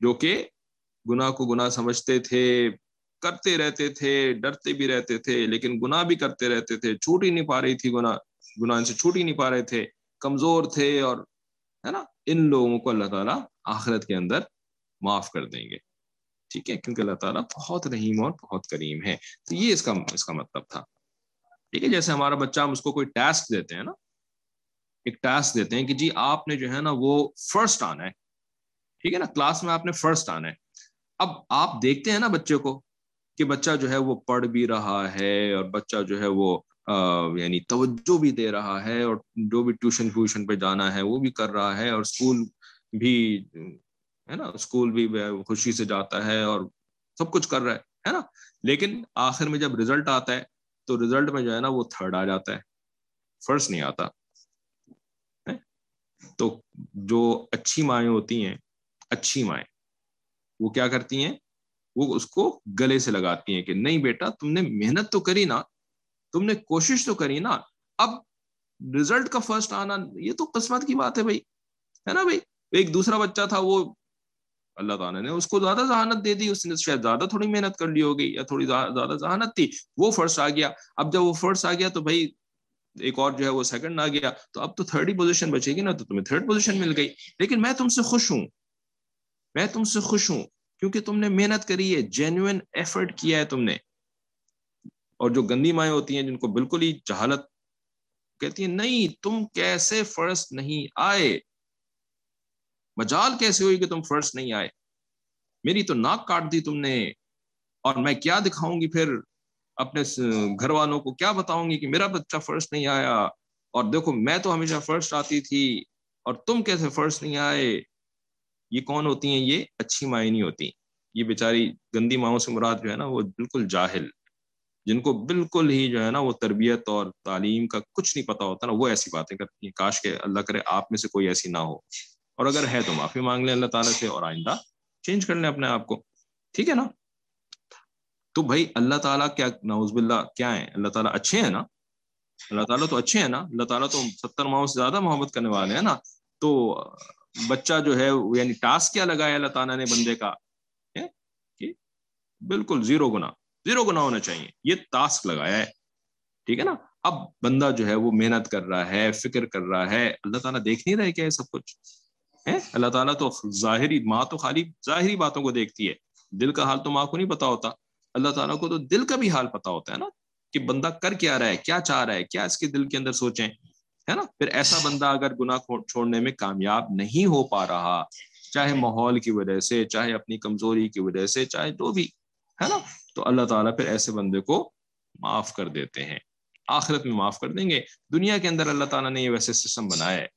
Speaker 1: جو کہ گناہ کو گناہ سمجھتے تھے، کرتے رہتے تھے، ڈرتے بھی رہتے تھے، لیکن گناہ بھی کرتے رہتے تھے۔ چھوٹ ہی نہیں پا رہی تھی گناہ گناہ سے چھوٹ ہی نہیں پا رہے تھے۔ کمزور تھے اور، ہے نا، ان لوگوں کو اللہ تعالیٰ آخرت کے اندر معاف کر دیں گے۔ ٹھیک ہے، کیونکہ اللہ تعالیٰ بہت رحیم اور بہت کریم ہے۔ تو یہ اس کا اس کا مطلب تھا۔ ٹھیک ہے، جیسے ہمارا بچہ ہم اس کو کوئی ٹاسک دیتے ہیں نا، ایک ٹاسک دیتے ہیں کہ جی آپ نے جو ہے نا وہ فرسٹ آنا ہے۔ ٹھیک ہے نا کلاس میں آپ نے فرسٹ آنا ہے۔ اب آپ دیکھتے ہیں نا بچے کو کہ بچہ جو ہے وہ پڑھ بھی رہا ہے اور بچہ جو ہے وہ یعنی توجہ بھی دے رہا ہے اور جو بھی ٹیوشن فیوشن پہ جانا ہے وہ بھی کر رہا ہے اور اسکول بھی ہے نا، اسکول بھی خوشی سے جاتا ہے اور سب کچھ کر رہا ہے نا؟ لیکن آخر میں جب ریزلٹ آتا ہے تو ریزلٹ میں جو ہے نا وہ تھرڈ آ جاتا ہے فرسٹ نہیں آتا تو جو اچھی مائیں ہوتی ہیں، اچھی مائیں، وہ کیا کرتی ہیں؟ وہ اس کو گلے سے لگاتی ہیں کہ نہیں بیٹا، تم نے محنت تو کری نا، تم نے کوشش تو کری نا، اب ریزلٹ کا فرسٹ آنا، یہ تو قسمت کی بات ہے بھائی، ہے نا بھائی؟ ایک دوسرا بچہ تھا، وہ اللہ تعالیٰ نے اس کو زیادہ ذہانت دے دی، اس نے شاید زیادہ تھوڑی محنت کر لی ہوگی یا تھوڑی زیادہ ذہانت تھی، وہ فرسٹ آ گیا۔ اب جب وہ فرسٹ آ گیا تو بھائی ایک اور جو ہے وہ سیکنڈ آ گیا۔ تو اب تو تھرڈ ہی پوزیشن بچے گی نا، تو تمہیں تھرڈ پوزیشن مل گئی۔ لیکن میں تم سے خوش ہوں۔ میں تم سے خوش ہوں کیونکہ تم نے محنت کری ہے جینوئن ایفرٹ کیا ہے تم نے۔ اور جو گندی مائیں ہوتی ہیں، جن کو بالکل ہی جہالت کہتی ہیں، نہیں، تم کیسے فرسٹ نہیں آئے؟ مجال کیسے ہوئی کہ تم فرسٹ نہیں آئے؟ میری تو ناک کاٹ دی تم نے، اور میں کیا دکھاؤں گی پھر؟ اپنے گھر والوں کو کیا بتاؤں گی کہ میرا بچہ فرسٹ نہیں آیا؟ اور دیکھو، میں تو ہمیشہ فرسٹ آتی تھی، اور تم کیسے فرسٹ نہیں آئے؟ یہ کون ہوتی ہیں؟ یہ اچھی مائیں نہیں ہوتی یہ بیچاری گندی ماؤں سے مراد جو ہے نا، وہ بالکل جاہل۔ جن کو بالکل ہی جو ہے نا، وہ تربیت اور تعلیم کا کچھ نہیں پتا ہوتا نا، وہ ایسی باتیں کرتی ہیں۔ کاش کے اللہ کرے آپ میں سے کوئی ایسی نہ ہو۔ اور اگر ہے تو معافی مانگ لیں اللہ تعالیٰ سے اور آئندہ چینج کر لیں اپنے آپ کو۔ ٹھیک ہے نا؟ تو بھائی اللہ تعالیٰ کیا نوز باللہ، کیا ہے اللہ تعالیٰ اچھے ہیں نا؟ اللہ تعالیٰ تو اچھے ہیں نا؟ اللہ تعالیٰ تو ستر ماہوں سے زیادہ محبت کرنے والے ہیں نا؟ تو بچہ جو ہے یعنی ٹاسک کیا لگایا اللہ تعالیٰ نے بندے کا؟ بالکل زیرو گنا زیرو گنا ہونا چاہیے۔ یہ ٹاسک لگایا ہے۔ ٹھیک ہے نا؟ اب بندہ جو ہے وہ محنت کر رہا ہے، فکر کر رہا ہے۔ اللہ تعالیٰ دیکھ نہیں رہے کیا سب کچھ؟ اللہ تعالیٰ تو ظاہری ماں تو خالی ظاہری باتوں کو دیکھتی ہے۔ دل کا حال تو ماں کو نہیں پتا ہوتا۔ اللہ تعالیٰ کو تو دل کا بھی حال پتا ہوتا ہے نا کہ بندہ کر کیا رہا ہے، کیا چاہ رہا ہے، کیا اس کے دل کے اندر سوچیں، ہے نا؟ پھر ایسا بندہ اگر گناہ چھوڑنے میں کامیاب نہیں ہو پا رہا، چاہے ماحول کی وجہ سے، چاہے اپنی کمزوری کی وجہ سے، چاہے جو بھی، ہے نا؟ تو اللہ تعالیٰ پھر ایسے بندے کو معاف کر دیتے ہیں۔ آخرت میں معاف کر دیں گے۔ دنیا کے اندر اللہ تعالیٰ نے یہ ویسے سسٹم بنایا ہے۔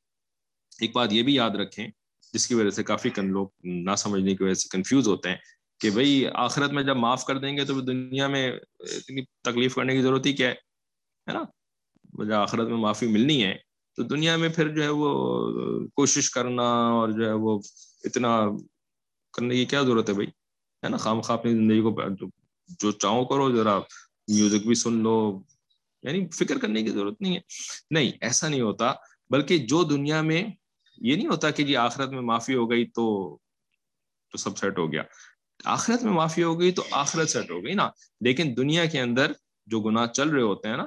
Speaker 1: ایک بات یہ بھی یاد رکھیں، جس کی وجہ سے کافی کن لوگ نہ سمجھنے کی وجہ سے کنفیوز ہوتے ہیں کہ بھائی آخرت میں جب معاف کر دیں گے تو دنیا میں اتنی تکلیف کرنے کی ضرورت ہی کیا ہے؟ نا؟ جب آخرت میں معافی ملنی ہے۔ تو دنیا میں پھر جو ہے وہ کوشش کرنا اور جو ہے وہ اتنا کرنے کی کیا ضرورت ہے بھائی؟ ہے نا؟ خام خواہ اپنی زندگی کو جو چاہو کرو، ذرا میوزک بھی سن لو۔ یعنی فکر کرنے کی ضرورت نہیں ہے۔ نہیں، ایسا نہیں ہوتا، بلکہ جو دنیا میں یہ نہیں ہوتا کہ جی آخرت میں معافی ہو گئی تو تو سب سیٹ ہو گیا۔ آخرت میں معافی ہو گئی تو آخرت سیٹ ہو گئی نا۔ لیکن دنیا کے اندر جو گناہ چل رہے ہوتے ہیں نا،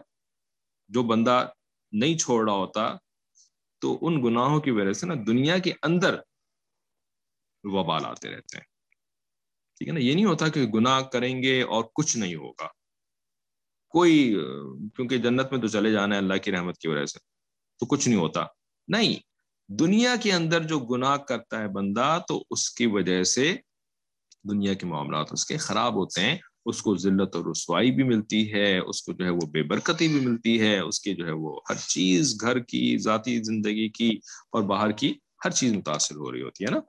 Speaker 1: جو بندہ نہیں چھوڑ رہا ہوتا، تو ان گناہوں کی وجہ سے نا دنیا کے اندر وبال آتے رہتے ہیں۔ ٹھیک ہے نا؟ یہ نہیں ہوتا کہ گناہ کریں گے اور کچھ نہیں ہوگا۔ کوئی، کیونکہ جنت میں تو چلے جانا ہے اللہ کی رحمت کی وجہ سے، تو کچھ نہیں ہوتا۔ نہیں دنیا کے اندر جو گناہ کرتا ہے بندہ، تو اس کی وجہ سے دنیا کے معاملات اس کے خراب ہوتے ہیں، اس کو ذلت اور رسوائی بھی ملتی ہے، اس کو جو ہے وہ بے برکتی بھی ملتی ہے، اس کے جو ہے وہ ہر چیز گھر کی، ذاتی زندگی کی اور باہر کی ہر چیز متاثر ہو رہی ہوتی ہے نا،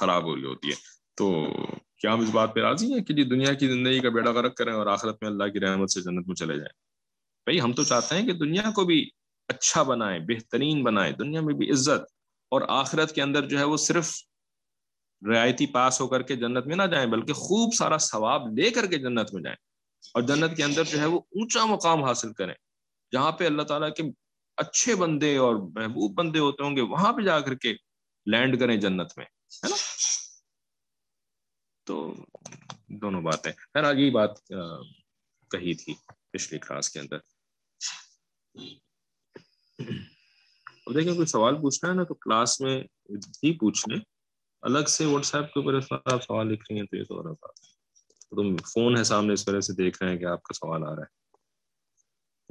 Speaker 1: خراب ہو رہی ہوتی ہے۔ تو کیا ہم اس بات پہ راضی ہیں کہ جی دنیا کی زندگی کا بیڑا غرق کریں اور آخرت میں اللہ کی رحمت سے جنت میں چلے جائیں؟ بھائی ہم تو چاہتے ہیں کہ دنیا کو بھی اچھا بنائے بہترین بنائے دنیا میں بھی عزت اور آخرت کے اندر جو ہے وہ صرف رعایتی پاس ہو کر کے جنت میں نہ جائیں، بلکہ خوب سارا ثواب لے کر کے جنت میں جائیں۔ اور جنت کے اندر جو ہے وہ اونچا مقام حاصل کریں۔ جہاں پہ اللہ تعالیٰ کے اچھے بندے اور محبوب بندے ہوتے ہوں گے، وہاں پہ جا کر کے لینڈ کریں جنت میں، ہے نا؟ تو دونوں باتیں۔ خیر آگے یہ بات کہی تھی پچھلی کلاس کے اندر۔ اب دیکھیں کوئی سوال پوچھنا ہے نا تو کلاس میں ہی پوچھ لیں الگ سے واٹس ایپ کے اوپر آپ سوال لکھ رہی ہیں تو یہ تو ہو تم فون ہے سامنے اس طرح سے دیکھ رہے ہیں کہ آپ کا سوال آ رہا ہے۔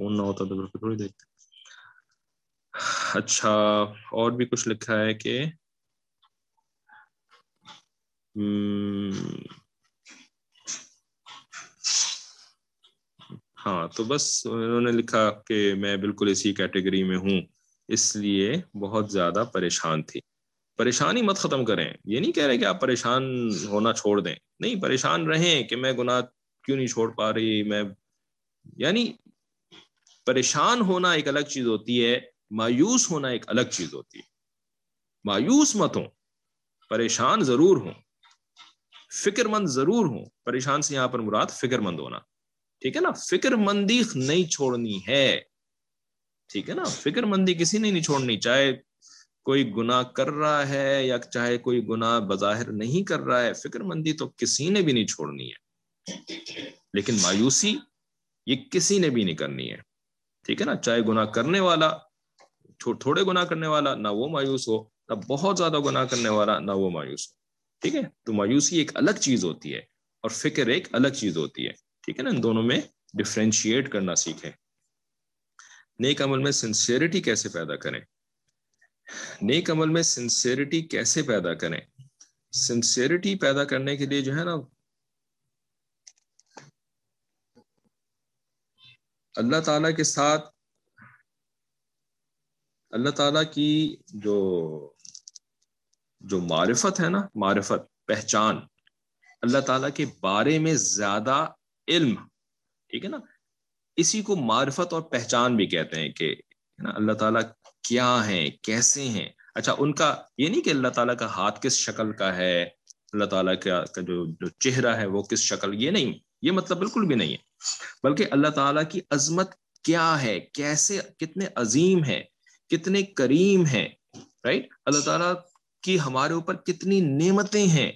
Speaker 1: فون نہ ہوتا تو پھر تھوڑی دیکھتے اچھا اور بھی کچھ لکھا ہے کہ ہاں تو بس انہوں نے لکھا کہ میں بالکل اسی کیٹیگری میں ہوں۔ اس لیے بہت زیادہ پریشان تھی۔ پریشانی مت ختم کریں۔ یہ نہیں کہہ رہے کہ آپ پریشان ہونا چھوڑ دیں۔ نہیں، پریشان رہیں کہ میں گناہ کیوں نہیں چھوڑ پا رہی، میں یعنی پریشان ہونا ایک الگ چیز ہوتی ہے، مایوس ہونا ایک الگ چیز ہوتی ہے۔ مایوس مت ہوں، پریشان ضرور ہوں فکر مند ضرور ہوں۔ پریشان سے یہاں پر مراد فکر مند ہونا۔ ٹھیک ہے نا؟ فکر مندی نہیں چھوڑنی ہے۔ ٹھیک ہے نا؟ فکر مندی کسی نے نہیں چھوڑنی، چاہے کوئی گنا کر رہا ہے یا چاہے کوئی گنا بظاہر نہیں کر رہا ہے، فکر مندی تو کسی نے بھی نہیں چھوڑنی ہے۔ لیکن مایوسی یہ کسی نے بھی نہیں کرنی ہے۔ ٹھیک ہے نا؟ چاہے گنا کرنے والا تھوڑے گنا کرنے والا نہ وہ مایوس ہو، نہ بہت زیادہ گنا کرنے والا نہ وہ مایوس ہو۔ ٹھیک ہے؟ تو مایوسی ایک الگ چیز ہوتی ہے اور فکر ایک الگ چیز ہوتی ہے۔ ٹھیک ہے نا؟ ان دونوں میں ڈفرینشیٹ کرنا سیکھیں۔ نیک عمل میں سنسیئرٹی کیسے پیدا کریں؟ نیک عمل میں سنسیئرٹی کیسے پیدا کریں؟ سنسیئرٹی پیدا کرنے کے لیے جو ہے نا، اللہ تعالی کے ساتھ، اللہ تعالیٰ کی جو جو معرفت ہے نا، معرفت، پہچان، اللہ تعالیٰ کے بارے میں زیادہ علم، ٹھیک ہے نا؟ اسی کو معرفت اور پہچان بھی کہتے ہیں کہ اللہ تعالیٰ کیا ہیں، کیسے ہیں؟ اچھا ان کا یہ نہیں کہ اللہ تعالیٰ کا ہاتھ کس شکل کا ہے، اللہ تعالیٰ کا جو جو چہرہ ہے وہ کس شکل، یہ نہیں، یہ مطلب بالکل بھی نہیں ہے۔ بلکہ اللہ تعالیٰ کی عظمت کیا ہے، کیسے، کتنے عظیم ہے کتنے کریم ہیں رائٹ اللہ تعالیٰ کی ہمارے اوپر کتنی نعمتیں ہیں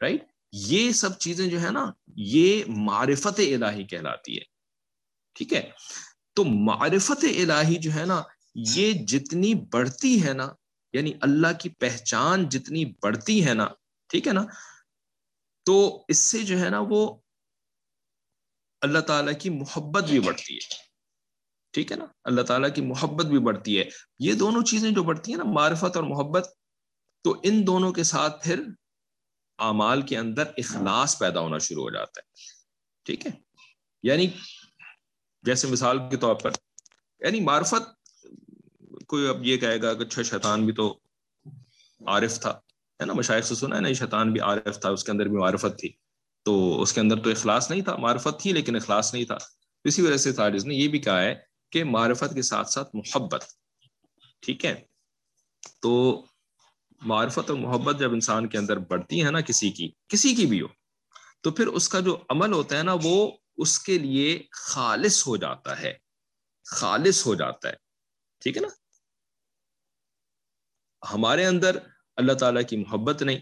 Speaker 1: رائٹ یہ سب چیزیں جو ہے نا، یہ معرفت الہی کہلاتی ہے۔ ٹھیک ہے؟ تو معرفت الہی جو ہے نا، یہ جتنی بڑھتی ہے نا یعنی اللہ کی پہچان جتنی بڑھتی ہے نا، ٹھیک ہے نا؟ تو اس سے جو ہے نا، وہ اللہ تعالی کی محبت بھی بڑھتی ہے۔ ٹھیک ہے نا؟ اللہ تعالیٰ کی محبت بھی بڑھتی ہے۔ یہ دونوں چیزیں جو بڑھتی ہیں نا، معرفت اور محبت، تو ان دونوں کے ساتھ پھر اعمال کے اندر اخلاص پیدا ہونا شروع ہو جاتا ہے۔ ٹھیک ہے؟ یعنی جیسے مثال کے طور پر یعنی معرفت کوئی اب یہ کہے گا کہ اچھا شیطان بھی تو عارف تھا، ہے نا؟ مشائق سے سنا ہے نا شیطان بھی عارف تھا، اس کے اندر بھی معرفت تھی۔ تو اس کے اندر تو اخلاص نہیں تھا، معرفت تھی لیکن اخلاص نہیں تھا۔ اسی وجہ سے تاریخ نے یہ بھی کہا ہے کہ معرفت کے ساتھ ساتھ محبت، ٹھیک ہے؟ تو معرفت اور محبت جب انسان کے اندر بڑھتی ہے نا کسی کی کسی کی بھی ہو، تو پھر اس کا جو عمل ہوتا ہے نا وہ اس کے لیے خالص ہو جاتا ہے۔ خالص ہو جاتا ہے۔ ٹھیک ہے نا؟ ہمارے اندر اللہ تعالیٰ کی محبت نہیں،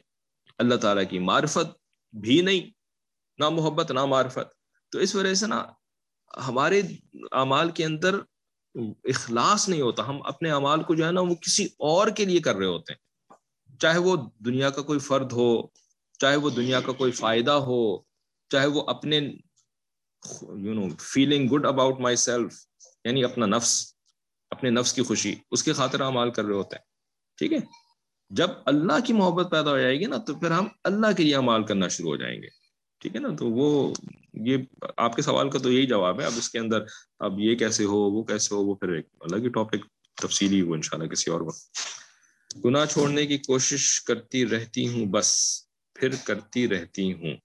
Speaker 1: اللہ تعالیٰ کی معرفت بھی نہیں۔ نہ محبت، نہ معرفت۔ تو اس وجہ سے نا ہمارے اعمال کے اندر اخلاص نہیں ہوتا۔ ہم اپنے اعمال کو جو ہے نا وہ کسی اور کے لیے کر رہے ہوتے ہیں۔ چاہے وہ دنیا کا کوئی فرد ہو، چاہے وہ دنیا کا کوئی فائدہ ہو، چاہے وہ اپنے you know feeling good about myself یعنی اپنا نفس، اپنے نفس کی خوشی، اس کی خاطر اعمال کر رہے ہوتے ہیں، ٹھیک ہے؟ جب اللہ کی محبت پیدا ہو جائے گی نا، تو پھر ہم اللہ کے لیے اعمال کرنا شروع ہو جائیں گے، ٹھیک ہے نا؟ تو وہ، یہ آپ کے سوال کا تو یہی جواب ہے، اب اس کے اندر اب یہ کیسے ہو، وہ کیسے ہو، وہ پھر ایک الگ ہی ٹاپک تفصیلی وہ انشاءاللہ کسی اور وقت۔ گناہ چھوڑنے کی کوشش کرتی رہتی ہوں بس، پھر کرتی رہتی ہوں،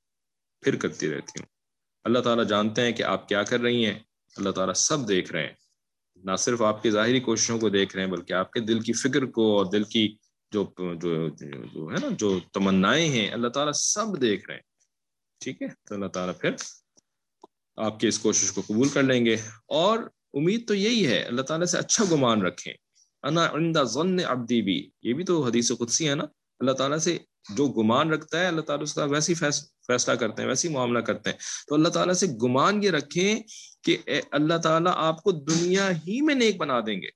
Speaker 1: پھر کرتی رہتی ہوں۔ اللہ تعالیٰ جانتے ہیں کہ آپ کیا کر رہی ہیں۔ اللہ تعالیٰ سب دیکھ رہے ہیں۔ نہ صرف آپ کی ظاہری کوششوں کو دیکھ رہے ہیں بلکہ آپ کے دل کی فکر کو اور دل کی جو جو, جو ہے نا جو تمنائیں ہیں اللہ تعالیٰ سب دیکھ رہے ہیں۔ ٹھیک ہے؟ تو اللہ تعالیٰ پھر آپ کی اس کوشش کو قبول کر لیں گے۔ اور امید تو یہی ہے اللہ تعالیٰ سے اچھا گمان رکھیں۔ انا عندہ ظن عبدی بھی یہ بھی تو حدیث قدسی ہے نا۔ اللہ تعالیٰ سے جو گمان رکھتا ہے، اللہ تعالیٰ اس کا ویسی فیصلہ کرتے ہیں، ویسی معاملہ کرتے ہیں۔ تو اللہ تعالیٰ سے گمان یہ رکھیں کہ اللہ تعالیٰ آپ کو دنیا ہی میں نیک بنا دیں گے۔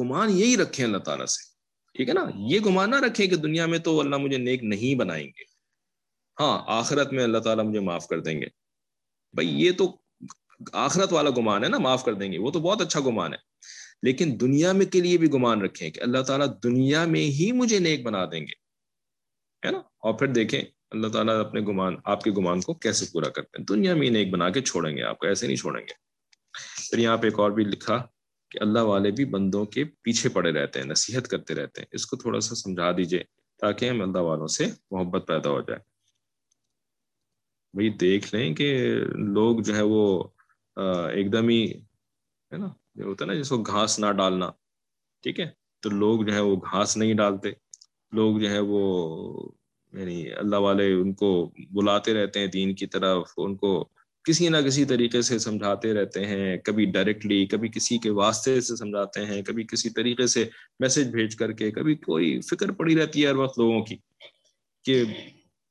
Speaker 1: گمان یہی رکھیں اللہ تعالیٰ سے۔ ٹھیک ہے نا؟ یہ گمان نہ رکھیں کہ دنیا میں تو اللہ مجھے نیک نہیں بنائیں گے۔ ہاں آخرت میں اللہ تعالیٰ مجھے معاف کر دیں گے۔ بھائی، یہ تو آخرت والا گمان ہے نا، معاف کر دیں گے۔ وہ تو بہت اچھا گمان ہے۔ لیکن دنیا میں کے لیے بھی گمان رکھیں کہ اللہ تعالیٰ دنیا میں ہی مجھے نیک بنا دیں گے، ہے نا؟ اور پھر دیکھیں اللہ تعالیٰ اپنے گمان، آپ کے گمان کو کیسے پورا کرتے ہیں؟ دنیا میں انہیں ایک بنا کے چھوڑیں گے، آپ کو ایسے نہیں چھوڑیں گے۔ پھر یہاں پہ ایک اور بھی لکھا کہ اللہ والے بھی بندوں کے پیچھے پڑے رہتے ہیں، نصیحت کرتے رہتے ہیں۔ اس کو تھوڑا سا سمجھا دیجیے تاکہ ہم اللہ والوں سے محبت پیدا ہو جائے۔ بھائی دیکھ لیں کہ لوگ جو ہے وہ ایک دم ہی، ہے نا؟ جو ہوتا ہے نا جس کو گھاس نہ ڈالنا، ٹھیک ہے؟ تو لوگ جو ہے وہ گھاس نہیں ڈالتے۔ لوگ جو ہے وہ یعنی اللہ والے ان کو بلاتے رہتے ہیں دین کی طرف، ان کو کسی نہ کسی طریقے سے سمجھاتے رہتے ہیں۔ کبھی ڈائریکٹلی کبھی کسی کے واسطے سے سمجھاتے ہیں، کبھی کسی طریقے سے میسج بھیج کر کے، کبھی کوئی فکر پڑی رہتی ہے ہر وقت لوگوں کی کہ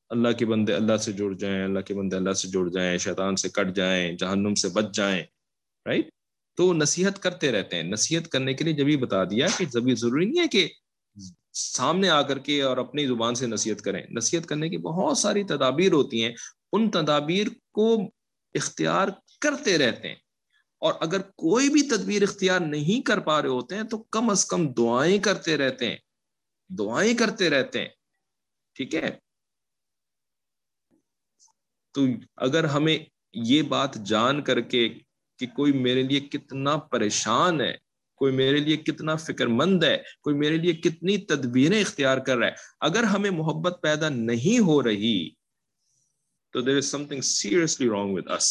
Speaker 1: اللہ کے بندے اللہ سے جڑ جائیں، اللہ کے بندے اللہ سے جڑ جائیں، شیطان سے کٹ جائیں، جہنم سے بچ جائیں رائٹ تو نصیحت کرتے رہتے ہیں۔ نصیحت کرنے کے لیے جب یہ بتا دیا کہ جب یہ ضروری نہیں ہے کہ سامنے آ کر کے اور اپنی زبان سے نصیحت کریں۔ نصیحت کرنے کی بہت ساری تدابیر ہوتی ہیں۔ ان تدابیر کو اختیار کرتے رہتے ہیں۔ اور اگر کوئی بھی تدبیر اختیار نہیں کر پا رہے ہوتے ہیں تو کم از کم دعائیں کرتے رہتے ہیں۔ دعائیں کرتے رہتے ہیں۔ ٹھیک ہے؟ تو اگر ہمیں یہ بات جان کر کے کہ کوئی میرے لیے کتنا پریشان ہے، کوئی میرے لیے کتنا فکر مند ہے، کوئی میرے لیے کتنی تدبیریں اختیار کر رہا ہے۔ اگر ہمیں محبت پیدا نہیں ہو رہی، تو there is something seriously wrong with us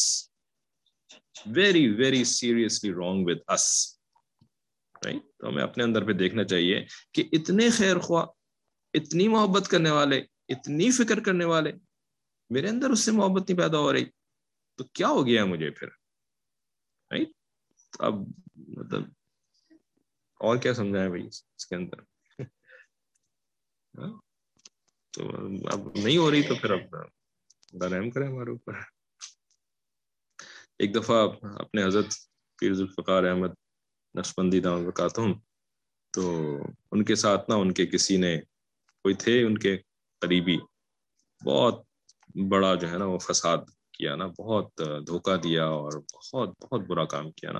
Speaker 1: very very seriously wrong with us تو ہمیں اپنے اندر پہ دیکھنا چاہیے کہ اتنے خیر خواہ، اتنی محبت کرنے والے، اتنی فکر کرنے والے، میرے اندر اس سے محبت نہیں پیدا ہو رہی، تو کیا ہو گیا مجھے پھر؟ اب مطلب اور کیا سمجھائے بھائی اس کے اندر؟ ہاں؟ تو اب نہیں ہو رہی تو پھر اب رحم کرے ہمارے اوپر۔ ایک دفعہ اپنے حضرت پیر ذوالفقار احمد نقشبندی دام وکاتم تو ان کے ساتھ نا ان کے کسی نے کوئی تھے ان کے قریبی؟ بہت بڑا جو ہے نا وہ فساد۔ کیا نا، بہت دھوکہ دیا اور بہت بہت برا کام کیا نا۔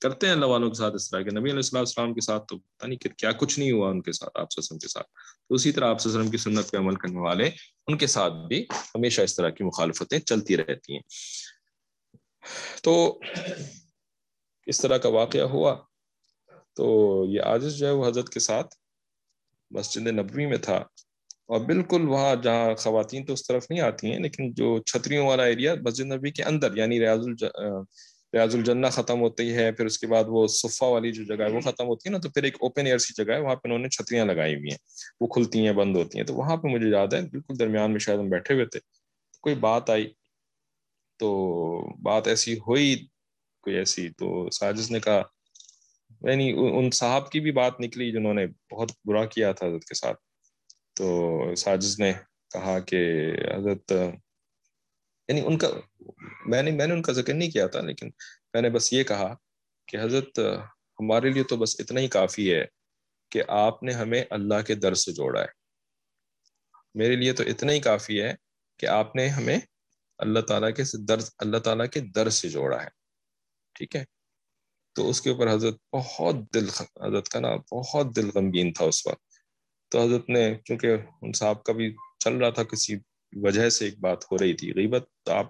Speaker 1: کرتے ہیں اللہ والوں کے ساتھ اس طرح کے۔ نبی علیہ السلام السلام کے ساتھ تو پتہ نہیں کہ کیا کچھ نہیں ہوا ان کے ساتھ، آپ وسلم کے ساتھ۔ تو اسی طرح آپ وسلم کی سنت پہ عمل کرنے والے، ان کے ساتھ بھی ہمیشہ اس طرح کی مخالفتیں چلتی رہتی ہیں۔ تو اس طرح کا واقعہ ہوا۔ تو یہ عاجز جو ہے وہ حضرت کے ساتھ مسجد نبوی میں تھا۔ اور بالکل وہاں جہاں خواتین تو اس طرف نہیں آتی ہیں لیکن جو چھتریوں والا ایریا مسجد نبی کے اندر یعنی ریاض الج ریاض الجنہ ختم ہوتی ہے پھر اس کے بعد وہ صفا والی جو جگہ ہے وہ ختم ہوتی ہے نا تو پھر ایک اوپن ایئر سی جگہ ہے وہاں پہ انہوں نے چھتریاں لگائی ہوئی ہیں۔ وہ کھلتی ہیں بند ہوتی ہیں۔ تو وہاں پہ مجھے یاد ہے بالکل درمیان میں شاید ہم بیٹھے ہوئے تھے کوئی بات آئی۔ تو بات ایسی ہوئی کوئی ایسی تو ساجز نے کہا یعنی ان صاحب کی بھی بات نکلی جنہوں نے بہت برا کیا تھا حضرت کے ساتھ۔ تو ساجز نے کہا کہ حضرت یعنی ان کا، میں نے میں نے ان کا ذکر نہیں کیا تھا، لیکن میں نے بس یہ کہا کہ حضرت، ہمارے لیے تو بس اتنا ہی کافی ہے کہ آپ نے ہمیں اللہ کے در سے جوڑا ہے۔ میرے لیے تو اتنا ہی کافی ہے کہ آپ نے ہمیں اللہ تعالیٰ کے در، اللہ تعالیٰ کے در سے جوڑا ہے۔ ٹھیک ہے؟ تو اس کے اوپر حضرت بہت دل، حضرت کا نا بہت دل غمگین تھا اس وقت۔ تو حضرت نے چونکہ ان صاحب کا بھی چل رہا تھا، کسی وجہ سے ایک بات ہو رہی تھی، غیبت آپ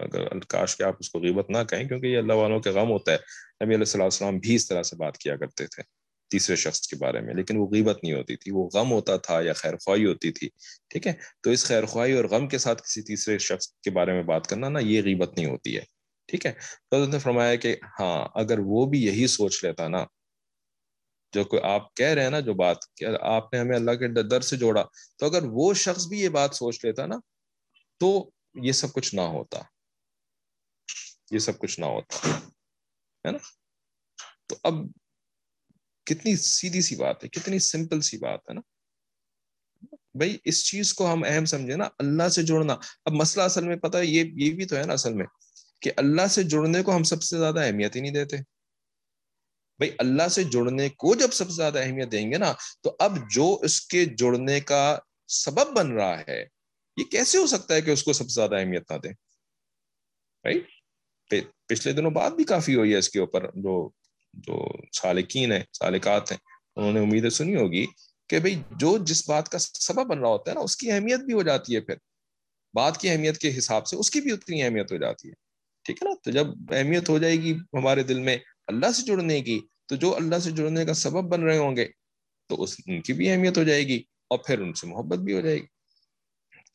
Speaker 1: اگر کاش کہ آپ اس کو غیبت نہ کہیں، کیونکہ یہ اللہ والوں کے غم ہوتا ہے۔ نبی علیہ السلام بھی اس طرح سے بات کیا کرتے تھے تیسرے شخص کے بارے میں، لیکن وہ غیبت نہیں ہوتی تھی، وہ غم ہوتا تھا یا خیر خواہی ہوتی تھی، ٹھیک ہے؟ تو اس خیر خواہی اور غم کے ساتھ کسی تیسرے شخص کے بارے میں بات کرنا نا یہ غیبت نہیں ہوتی ہے، ٹھیک ہے؟ تو حضرت نے فرمایا کہ ہاں اگر وہ بھی یہی سوچ لیتا نا جو کوئی آپ کہہ رہے ہیں نا جو بات، کہ آپ نے ہمیں اللہ کے در سے جوڑا، تو اگر وہ شخص بھی یہ بات سوچ لیتا نا، تو یہ سب کچھ نہ ہوتا۔ یہ سب کچھ نہ ہوتا، ہے نا؟ تو اب کتنی سیدھی سی بات ہے، کتنی سمپل سی بات ہے نا۔ بھائی، اس چیز کو ہم اہم سمجھے نا، اللہ سے جڑنا۔ اب مسئلہ اصل میں پتا ہے، یہ یہ بھی تو ہے نا اصل میں، کہ اللہ سے جڑنے کو ہم سب سے زیادہ اہمیت ہی نہیں دیتے۔ بھائی اللہ سے جڑنے کو جب سب سے زیادہ اہمیت دیں گے نا، تو اب جو اس کے جڑنے کا سبب بن رہا ہے، یہ کیسے ہو سکتا ہے کہ اس کو سب سے زیادہ اہمیت نہ دیں؟ پچھلے دنوں بات بھی کافی ہوئی ہے اس کے اوپر، جو جو سالکین ہیں، سالکات ہیں، انہوں نے امیدیں سنی ہوگی کہ بھائی جو جس بات کا سبب بن رہا ہوتا ہے نا، اس کی اہمیت بھی ہو جاتی ہے پھر۔ بات کی اہمیت کے حساب سے اس کی بھی اتنی اہمیت ہو جاتی ہے۔ ٹھیک ہے نا؟ تو جب اہمیت ہو جائے گی ہمارے دل میں اللہ سے جڑنے کی، تو جو اللہ سے جڑنے کا سبب بن رہے ہوں گے، تو اس، ان کی بھی اہمیت ہو جائے گی اور پھر ان سے محبت بھی ہو جائے گی۔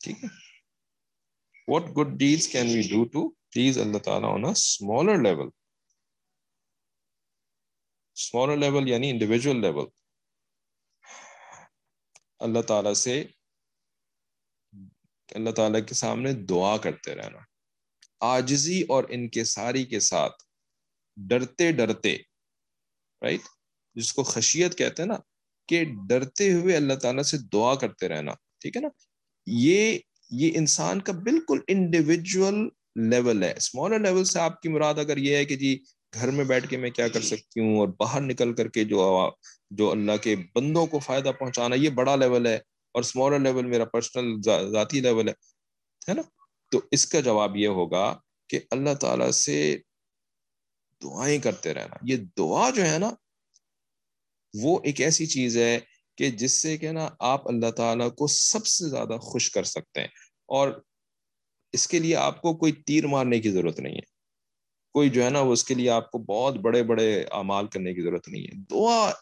Speaker 1: ٹھیک ہے۔ What good deeds can we do to please Allah تعالیٰ on smaller level smaller level یعنی انڈیویجل لیول اللہ تعالیٰ سے، اللہ تعالیٰ کے سامنے دعا کرتے رہنا۔ آجزی اور ان کے ساری کے ساتھ۔ ڈرتے ڈرتے رائٹ جس کو خشیت کہتے ہیں نا، کہ ڈرتے ہوئے اللہ تعالیٰ سے دعا کرتے رہنا، ٹھیک ہے نا؟ یہ یہ انسان کا بالکل انڈیویجول لیول ہے۔ اسمالر لیول سے آپ کی مراد اگر یہ ہے کہ جی گھر میں بیٹھ کے میں کیا کر سکتی ہوں اور باہر نکل کر کے جو جو اللہ کے بندوں کو فائدہ پہنچانا، یہ بڑا لیول ہے اور اسمالر لیول میرا پرسنل ذاتی لیول ہے نا؟ تو اس کا جواب یہ ہوگا کہ اللہ تعالی سے دعائیں کرتے رہنا۔ یہ دعا جو ہے نا، وہ ایک ایسی چیز ہے کہ جس سے کہ نا آپ اللہ تعالیٰ کو سب سے زیادہ خوش کر سکتے ہیں۔ اور اس کے لیے آپ کو کوئی تیر مارنے کی ضرورت نہیں ہے۔ کوئی جو ہے نا، وہ اس کے لیے آپ کو بہت بڑے بڑے اعمال کرنے کی ضرورت نہیں ہے۔ دعا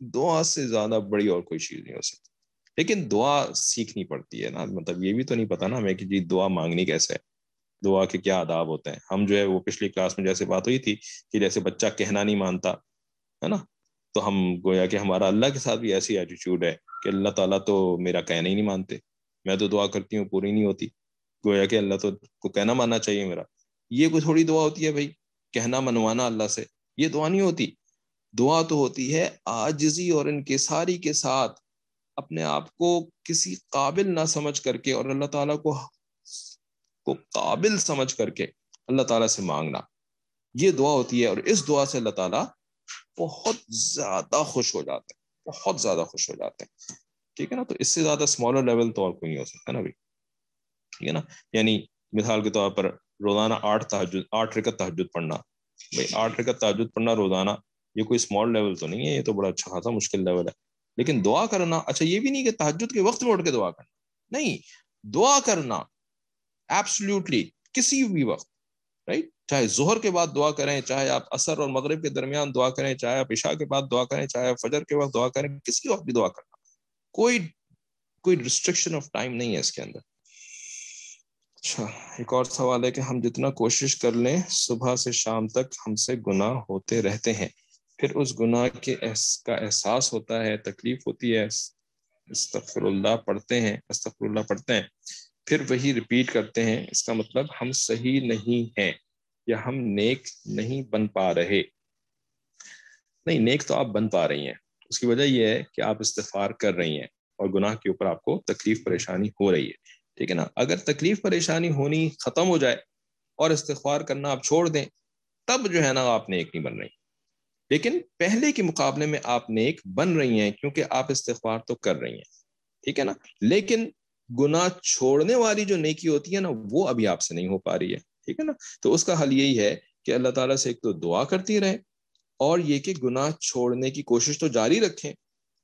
Speaker 1: دعا سے زیادہ بڑی اور کوئی چیز نہیں ہو سکتی۔ لیکن دعا سیکھنی پڑتی ہے نا۔ مطلب یہ بھی تو نہیں پتا نا ہمیں کہ جی دعا مانگنی کیسے ہے۔ دعا کے کیا آداب ہوتے ہیں۔ ہم جو ہے وہ پچھلی کلاس میں جیسے بات ہوئی تھی کہ جیسے بچہ کہنا نہیں مانتا، ہے نا؟ تو ہم گویا کہ ہمارا اللہ کے ساتھ بھی ایسی ایٹیچیوڈ ہے کہ اللہ تعالیٰ تو میرا کہنا ہی نہیں مانتے۔ میں تو دعا کرتی ہوں، پوری نہیں ہوتی۔ گویا کہ اللہ تو، کو کہنا ماننا چاہیے میرا۔ یہ کوئی تھوڑی دعا ہوتی ہے بھائی؟ کہنا منوانا اللہ سے۔ یہ دعا نہیں ہوتی۔ دعا تو ہوتی ہے آجزی اور ان کے ساری کے ساتھ اپنے آپ کو کسی قابل نہ سمجھ کر کے اور اللہ تعالیٰ کو کو قابل سمجھ کر کے اللہ تعالیٰ سے مانگنا۔ یہ دعا ہوتی ہے اور اس دعا سے اللہ تعالیٰ بہت زیادہ خوش ہو جاتے ہیں، بہت زیادہ خوش ہو جاتے ہیں۔ ٹھیک ہے نا؟ تو اس سے زیادہ اسمالر لیول تو اور کوئی نہیں ہو سکتا نا بھائی۔ ٹھیک ہے نا؟ یعنی مثال کے طور پر روزانہ آٹھ تحجد آٹھ رکت تحجد پڑھنا۔ بھائی، آٹھ رکت تحجد پڑھنا روزانہ، یہ کوئی اسمال لیول تو نہیں ہے، یہ تو بڑا اچھا خاصا مشکل لیول ہے۔ لیکن دعا کرنا اچھا یہ بھی نہیں کہ تحجد کے وقت میں اٹھ کے دعا کرنا۔ نہیں، دعا کرنا ایبسلیوٹلی کسی بھی وقت. رائٹ چاہے زہر کے بعد دعا کریں، چاہے آپ اثر اور مغرب کے درمیان دعا کریں، چاہے آپ عشاء کے بعد دعا کریں، چاہے آپ فجر کے وقت دعا کریں، کسی وقت بھی دعا کرنا. کوئی کوئی ریسٹرکشن آف ٹائم نہیں ہے اس کے اندر. اچھا ایک اور سوال ہے کہ ہم جتنا کوشش کر لیں، صبح سے شام تک ہم سے گناہ ہوتے رہتے ہیں. پھر اس گناہ کے کا احساس ہوتا ہے، تکلیف ہوتی ہے استغفر اللہ پڑھتے ہیں، استغفر اللہ پڑھتے ہیں. پھر وہی ریپیٹ کرتے ہیں، اس کا مطلب ہم صحیح نہیں ہیں یا ہم نیک نہیں بن پا رہے۔ نہیں، نیک تو آپ بن پا رہی ہیں۔ اس کی وجہ یہ ہے کہ آپ استفار کر رہی ہیں اور گناہ کے اوپر آپ کو تکلیف پریشانی ہو رہی ہے۔ ٹھیک ہے نا؟ اگر تکلیف پریشانی ہونی ختم ہو جائے اور استغفار کرنا آپ چھوڑ دیں، تب جو ہے نا آپ نیک نہیں بن رہی۔ لیکن پہلے کے مقابلے میں آپ نیک بن رہی ہیں کیونکہ آپ استغفار تو کر رہی ہیں۔ ٹھیک ہے نا؟ لیکن گناہ چھوڑنے والی جو نیکی ہوتی ہے نا، وہ ابھی آپ سے نہیں ہو پا رہی ہے۔ ٹھیک ہے نا؟ تو اس کا حل یہی ہے کہ اللہ تعالیٰ سے ایک تو دعا کرتی رہے اور یہ کہ گناہ چھوڑنے کی کوشش تو جاری رکھیں،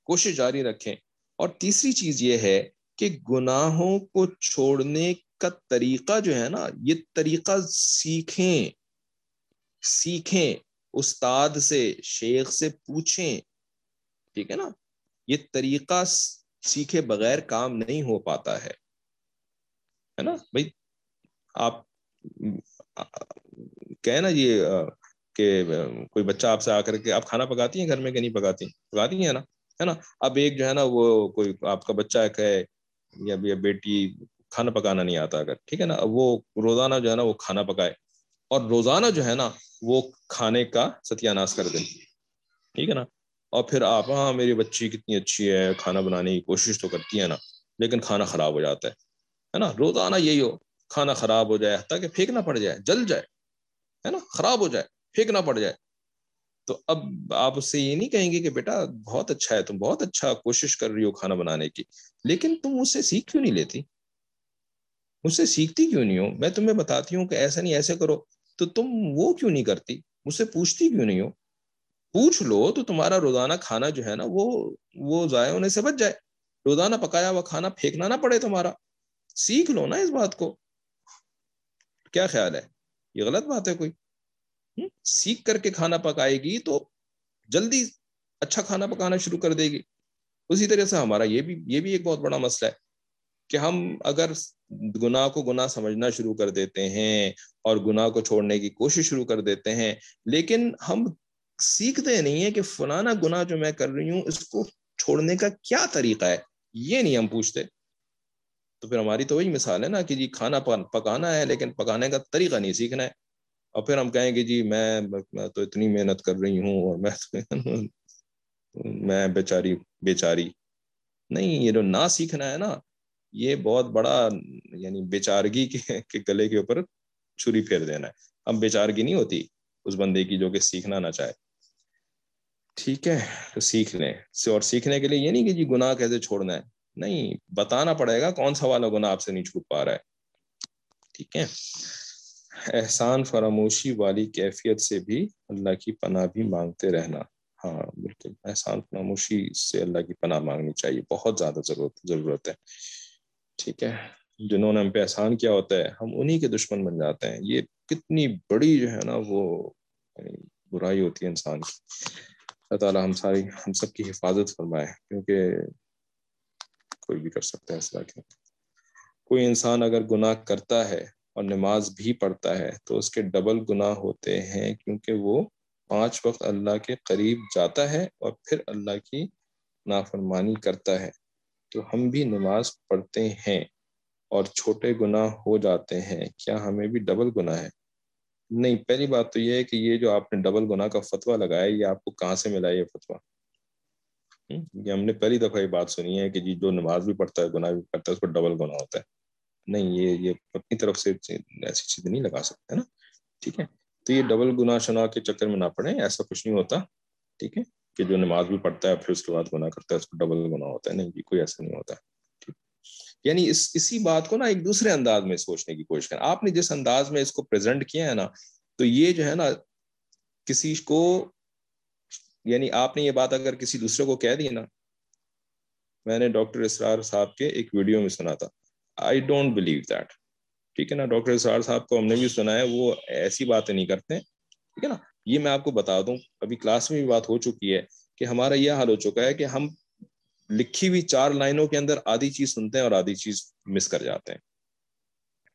Speaker 1: کوشش جاری رکھیں۔ اور تیسری چیز یہ ہے کہ گناہوں کو چھوڑنے کا طریقہ جو ہے نا، یہ طریقہ سیکھیں سیکھیں، استاد سے، شیخ سے پوچھیں۔ ٹھیک ہے نا؟ یہ طریقہ سیکھے بغیر کام نہیں ہو پاتا ہے۔ نا؟ بھائی، آپ کہ نا یہ، کہ کوئی بچہ آپ سے آ کر کے، آپ کھانا پکاتی ہیں گھر میں کہ نہیں پکاتی؟ پکاتی ہیں نا؟ ہے نا؟ اب ایک جو ہے نا وہ کوئی آپ کا بچہ ہے، یا بیٹی، کھانا پکانا نہیں آتا اگر، ٹھیک ہے نا؟ وہ روزانہ جو ہے نا وہ کھانا پکائے، اور روزانہ جو ہے نا وہ کھانے کا ستیہ ناش کر دے، ٹھیک ہے نا؟ اور پھر آپ ہاں میری بچی کتنی اچھی ہے، کھانا بنانے کی کوشش تو کرتی ہے نا، لیکن کھانا خراب ہو جاتا ہے ہے نا؟ روزانہ یہی ہو، کھانا خراب ہو جائے تاکہ پھینکنا پڑ جائے، جل جائے، ہے نا؟ خراب ہو جائے پھینکنا پڑ جائے۔ تو اب آپ اس سے یہ نہیں کہیں گے کہ بیٹا، بہت اچھا ہے، تم بہت اچھا کوشش کر رہی ہو کھانا بنانے کی، لیکن تم اس سے سیکھ کیوں نہیں لیتی؟ مجھ سے سیکھتی کیوں نہیں ہو؟ میں تمہیں بتاتی ہوں کہ ایسا نہیں ایسے کرو۔ تو تم وہ کیوں نہیں کرتی؟ مجھ سے پوچھتی کیوں نہیں ہو؟ پوچھ لو تو تمہارا روزانہ کھانا جو ہے نا وہ وہ ضائع ہونے سے بچ جائے۔ روزانہ پکایا ہوا کھانا پھینکنا نہ پڑے تمہارا۔ سیکھ لو نا اس بات کو۔ کیا خیال ہے؟ یہ غلط بات ہے کوئی؟ سیکھ کر کے کھانا پکائے گی تو جلدی اچھا کھانا پکانا شروع کر دے گی۔ اسی طرح سے ہمارا یہ بھی یہ بھی ایک بہت بڑا مسئلہ ہے کہ ہم اگر گناہ کو گناہ سمجھنا شروع کر دیتے ہیں اور گناہ کو چھوڑنے کی کوشش شروع کر دیتے ہیں، لیکن ہم سیکھتے نہیں ہیں کہ فلانا گناہ جو میں کر رہی ہوں، اس کو چھوڑنے کا کیا طریقہ ہے؟ یہ نہیں ہم پوچھتے۔ تو پھر ہماری تو وہی مثال ہے نا کہ جی کھانا پکانا ہے، لیکن پکانے کا طریقہ نہیں سیکھنا ہے۔ اور پھر ہم کہیں گے جی میں تو اتنی محنت کر رہی ہوں اور میں میں بیچاری بیچاری۔ نہیں، یہ جو نہ سیکھنا ہے نا، یہ بہت بڑا یعنی بیچارگی کے گلے کے اوپر چھری پھیر دینا ہے۔ اب بیچارگی نہیں ہوتی، اس بندے کی جو کہ سیکھنا نہ چاہے۔ ٹھیک ہے، تو سیکھ لیں۔ اور سیکھنے کے لیے یہ نہیں کہ جی گناہ کیسے چھوڑنا ہے۔ نہیں، بتانا پڑے گا کون سا والا گناہ آپ سے نہیں چھوٹ پا رہا ہے۔ ٹھیک ہے۔ احسان فراموشی والی کیفیت سے بھی اللہ کی پناہ بھی مانگتے رہنا۔ ہاں بالکل۔ احسان فراموشی سے اللہ کی پناہ مانگنی چاہیے۔ بہت زیادہ ضرورت ضرورت ہے۔ ٹھیک ہے۔ جنہوں نے ہم پہ احسان کیا ہوتا ہے، ہم انہی کے دشمن بن جاتے ہیں۔ یہ کتنی بڑی جو ہے نا وہ یعنی برائی ہوتی ہے انسان کی۔ اللہ تعالیٰ ہم ساری ہم سب کی حفاظت فرمائے، کیونکہ کوئی بھی کر سکتا ہے اس طرح کے۔ کوئی انسان اگر گناہ کرتا ہے اور نماز بھی پڑھتا ہے تو اس کے ڈبل گناہ ہوتے ہیں، کیونکہ وہ پانچ وقت اللہ کے قریب جاتا ہے اور پھر اللہ کی نافرمانی کرتا ہے۔ تو ہم بھی نماز پڑھتے ہیں اور چھوٹے گناہ ہو جاتے ہیں، کیا ہمیں بھی ڈبل گناہ ہے؟ نہیں پہلی بات تو یہ ہے کہ یہ جو آپ نے ڈبل گناہ کا فتویٰ لگایا یہ آپ کو کہاں سے ملا یہ فتویٰ؟ یہ ہم نے پہلی دفعہ یہ بات سنی ہے کہ جی جو نماز بھی پڑھتا ہے گناہ بھی پڑھتا ہے اس پر ڈبل گناہ ہوتا ہے۔ نہیں یہ یہ اپنی طرف سے ایسی چیز نہیں لگا سکتے نا؟ ٹھیک ہے۔ تو یہ ڈبل گناہ شنا کے چکر میں نہ پڑے ایسا کچھ نہیں ہوتا ٹھیک ہے؟ کہ جو نماز بھی پڑھتا ہے پھر اس کے بعد گناہ کرتا ہے اس کو ڈبل گناہ ہوتا ہے۔ نہیں جی کوئی ایسا نہیں ہوتا۔ ٹھیک یعنی اس، اسی بات کو نا ایک دوسرے انداز میں سوچنے کی کوشش کریں۔ آپ نے جس انداز میں اس کو پریزنٹ کیا ہے نا، تو یہ جو ہے نا، کسی کو یعنی آپ نے یہ بات اگر کسی دوسرے کو کہہ دی نا، میں نے ڈاکٹر اسرار صاحب کے ایک ویڈیو میں سنا تھا۔ آئی ڈونٹ بلیو دیٹ ٹھیک ہے نا، ڈاکٹر اسرار صاحب کو ہم نے بھی سنا ہے، وہ ایسی باتیں نہیں کرتے۔ ٹھیک ہے نا، یہ میں آپ کو بتا دوں۔ ابھی کلاس میں بھی بات ہو چکی ہے کہ ہمارا یہ حال ہو چکا ہے کہ ہم لکھی ہوئی چار لائنوں کے اندر آدھی چیز سنتے ہیں اور آدھی چیز مس کر جاتے ہیں،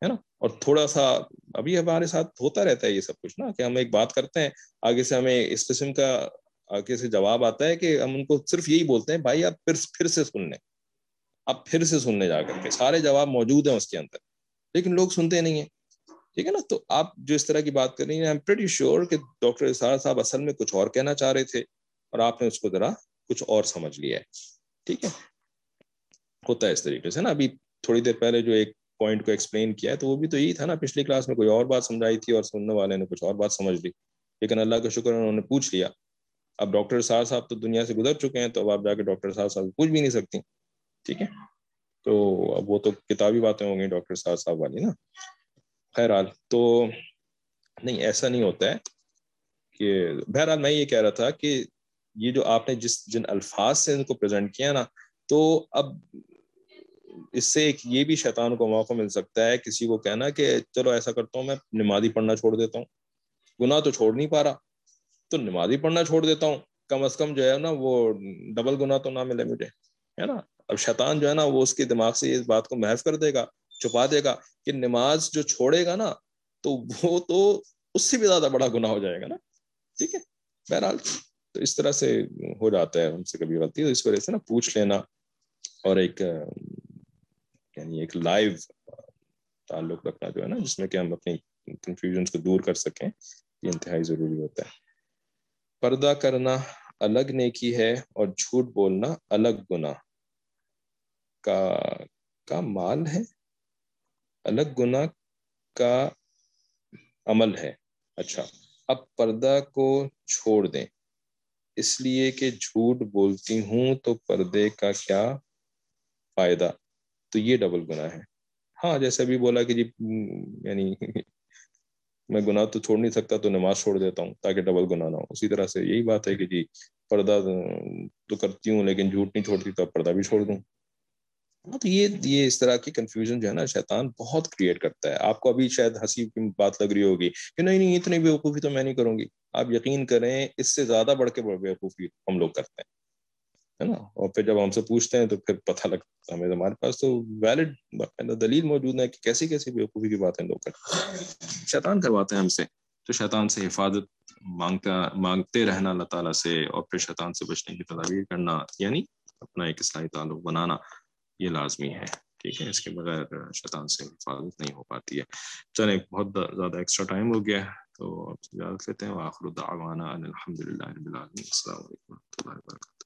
Speaker 1: ہے نا؟ اور تھوڑا سا ابھی ہمارے ساتھ ہوتا رہتا ہے یہ سب کچھ نا، کہ ہم ایک بات کرتے ہیں، آگے سے ہمیں اس قسم کا آگے سے جواب آتا ہے کہ ہم ان کو صرف یہی بولتے ہیں، بھائی آپ پھر پھر سے سن لیں اب پھر سے سننے جا کر کے سارے جواب موجود ہیں اس کے اندر، لیکن لوگ سنتے نہیں ہیں، ٹھیک ہے نا؟ تو آپ جو اس طرح کی بات کر رہی ہیں شیور کہ ڈاکٹر اسار صاحب اصل میں کچھ اور کہنا چاہ رہے تھے اور آپ نے اس کو ذرا کچھ اور سمجھ لیا ہے۔ ٹھیک ہے۔ ہوتا ہے اس طریقے سے نا۔ ابھی تھوڑی دیر پہلے جو ایک پوائنٹ کو ایکسپلین کیا ہے تو وہ بھی تو یہی تھا نا۔ پچھلی کلاس میں کوئی اور بات سمجھائی تھی اور سننے والے نے کچھ اور بات سمجھ لی۔ لیکن اللہ کا شکر انہوں نے پوچھ لیا۔ اب ڈاکٹر صاحب صاحب تو دنیا سے گزر چکے ہیں تو اب آپ جا کے ڈاکٹر صاحب صاحب پوچھ بھی نہیں سکتی۔ ٹھیک ہے۔ تو اب وہ تو کتابی باتیں ہوں گی ڈاکٹر صاحب صاحب والی نا۔ خیر تو نہیں، ایسا نہیں ہوتا ہے کہ بہرحال میں یہ کہہ رہا تھا کہ یہ جو آپ نے جس جن الفاظ سے ان کو پریزنٹ کیا نا، تو اب اس سے ایک یہ بھی شیطان کو موقع مل سکتا ہے کسی کو کہنا کہ چلو ایسا کرتا ہوں، میں نمازی پڑھنا چھوڑ دیتا ہوں۔ گناہ تو چھوڑ نہیں پا رہا، تو نمازی پڑھنا چھوڑ دیتا ہوں۔ کم از کم جو ہے نا، وہ ڈبل گناہ تو نہ ملے مجھے، ہے نا؟ اب شیطان جو ہے نا، وہ اس کے دماغ سے اس بات کو محف کر دے گا، چھپا دے گا کہ نماز جو چھوڑے گا نا، تو وہ تو اس سے بھی زیادہ بڑا گناہ ہو جائے گا نا۔ ٹھیک ہے؟ بہرحال تو اس طرح سے ہو جاتا ہے، ہم سے کبھی غلطی تو اس وجہ سے نا پوچھ لینا اور ایک یعنی ایک لائیو تعلق رکھنا جو ہے نا، جس میں کہ ہم اپنی کنفیوژنس کو دور کر سکیں، یہ انتہائی ضروری ہوتا ہے۔ پردہ کرنا الگ نیکی ہے اور جھوٹ بولنا الگ گناہ۔ کا کا مال ہے؟ الگ گناہ کا عمل ہے۔ اچھا اب پردہ کو چھوڑ دیں۔ اس لیے کہ جھوٹ بولتی ہوں تو پردے کا کیا فائدہ؟ تو یہ ڈبل گناہ ہے۔ ہاں جیسے ابھی بولا کہ جی یعنی میں گناہ تو چھوڑ نہیں سکتا تو نماز چھوڑ دیتا ہوں تاکہ ڈبل گناہ نہ ہو۔ اسی طرح سے یہی بات ہے کہ جی پردہ تو کرتی ہوں لیکن جھوٹ نہیں چھوڑتی تو اب پردہ بھی چھوڑ دوں۔ ہاں، تو یہ یہ اس طرح کی کنفیوژن جو ہے نا شیطان بہت کریٹ کرتا ہے۔ آپ کو ابھی شاید ہنسی کی بات لگ رہی ہوگی کہ نہیں نہیں، اتنی بیوقوفی تو میں نہیں کروں گی۔ آپ یقین کریں، اس سے زیادہ بڑھ کے بیوقوفی ہم لوگ کرتے ہیں، ہے نا؟ اور پھر جب ہم سے پوچھتے ہیں تو پھر پتہ لگتا ہے ہمیں، ہمارے پاس تو ویلڈ دلیل موجود ہے کہ کیسی کیسی بیوقوفی کی باتیں لوگ کرتے ہیں۔ شیطان کرواتے ہیں ہم سے، تو شیطان سے حفاظت مانگتا، مانگتے رہنا اللہ تعالیٰ سے اور پھر شیطان سے بچنے کی تدابیر کرنا یعنی اپنا ایک اصلاحی تعلق بنانا۔ یہ لازمی ہے۔ ٹھیک ہے، اس کے بغیر شیطان سے حفاظت نہیں ہو پاتی ہے۔ چلیں، بہت زیادہ ایکسٹرا ٹائم ہو گیا تو آپ سے اجازت لیتے ہیں۔ آخر الدعوانا الحمد للہ رب العالمین۔ السلام علیکم ورحمۃ اللہ وبرکاتہ۔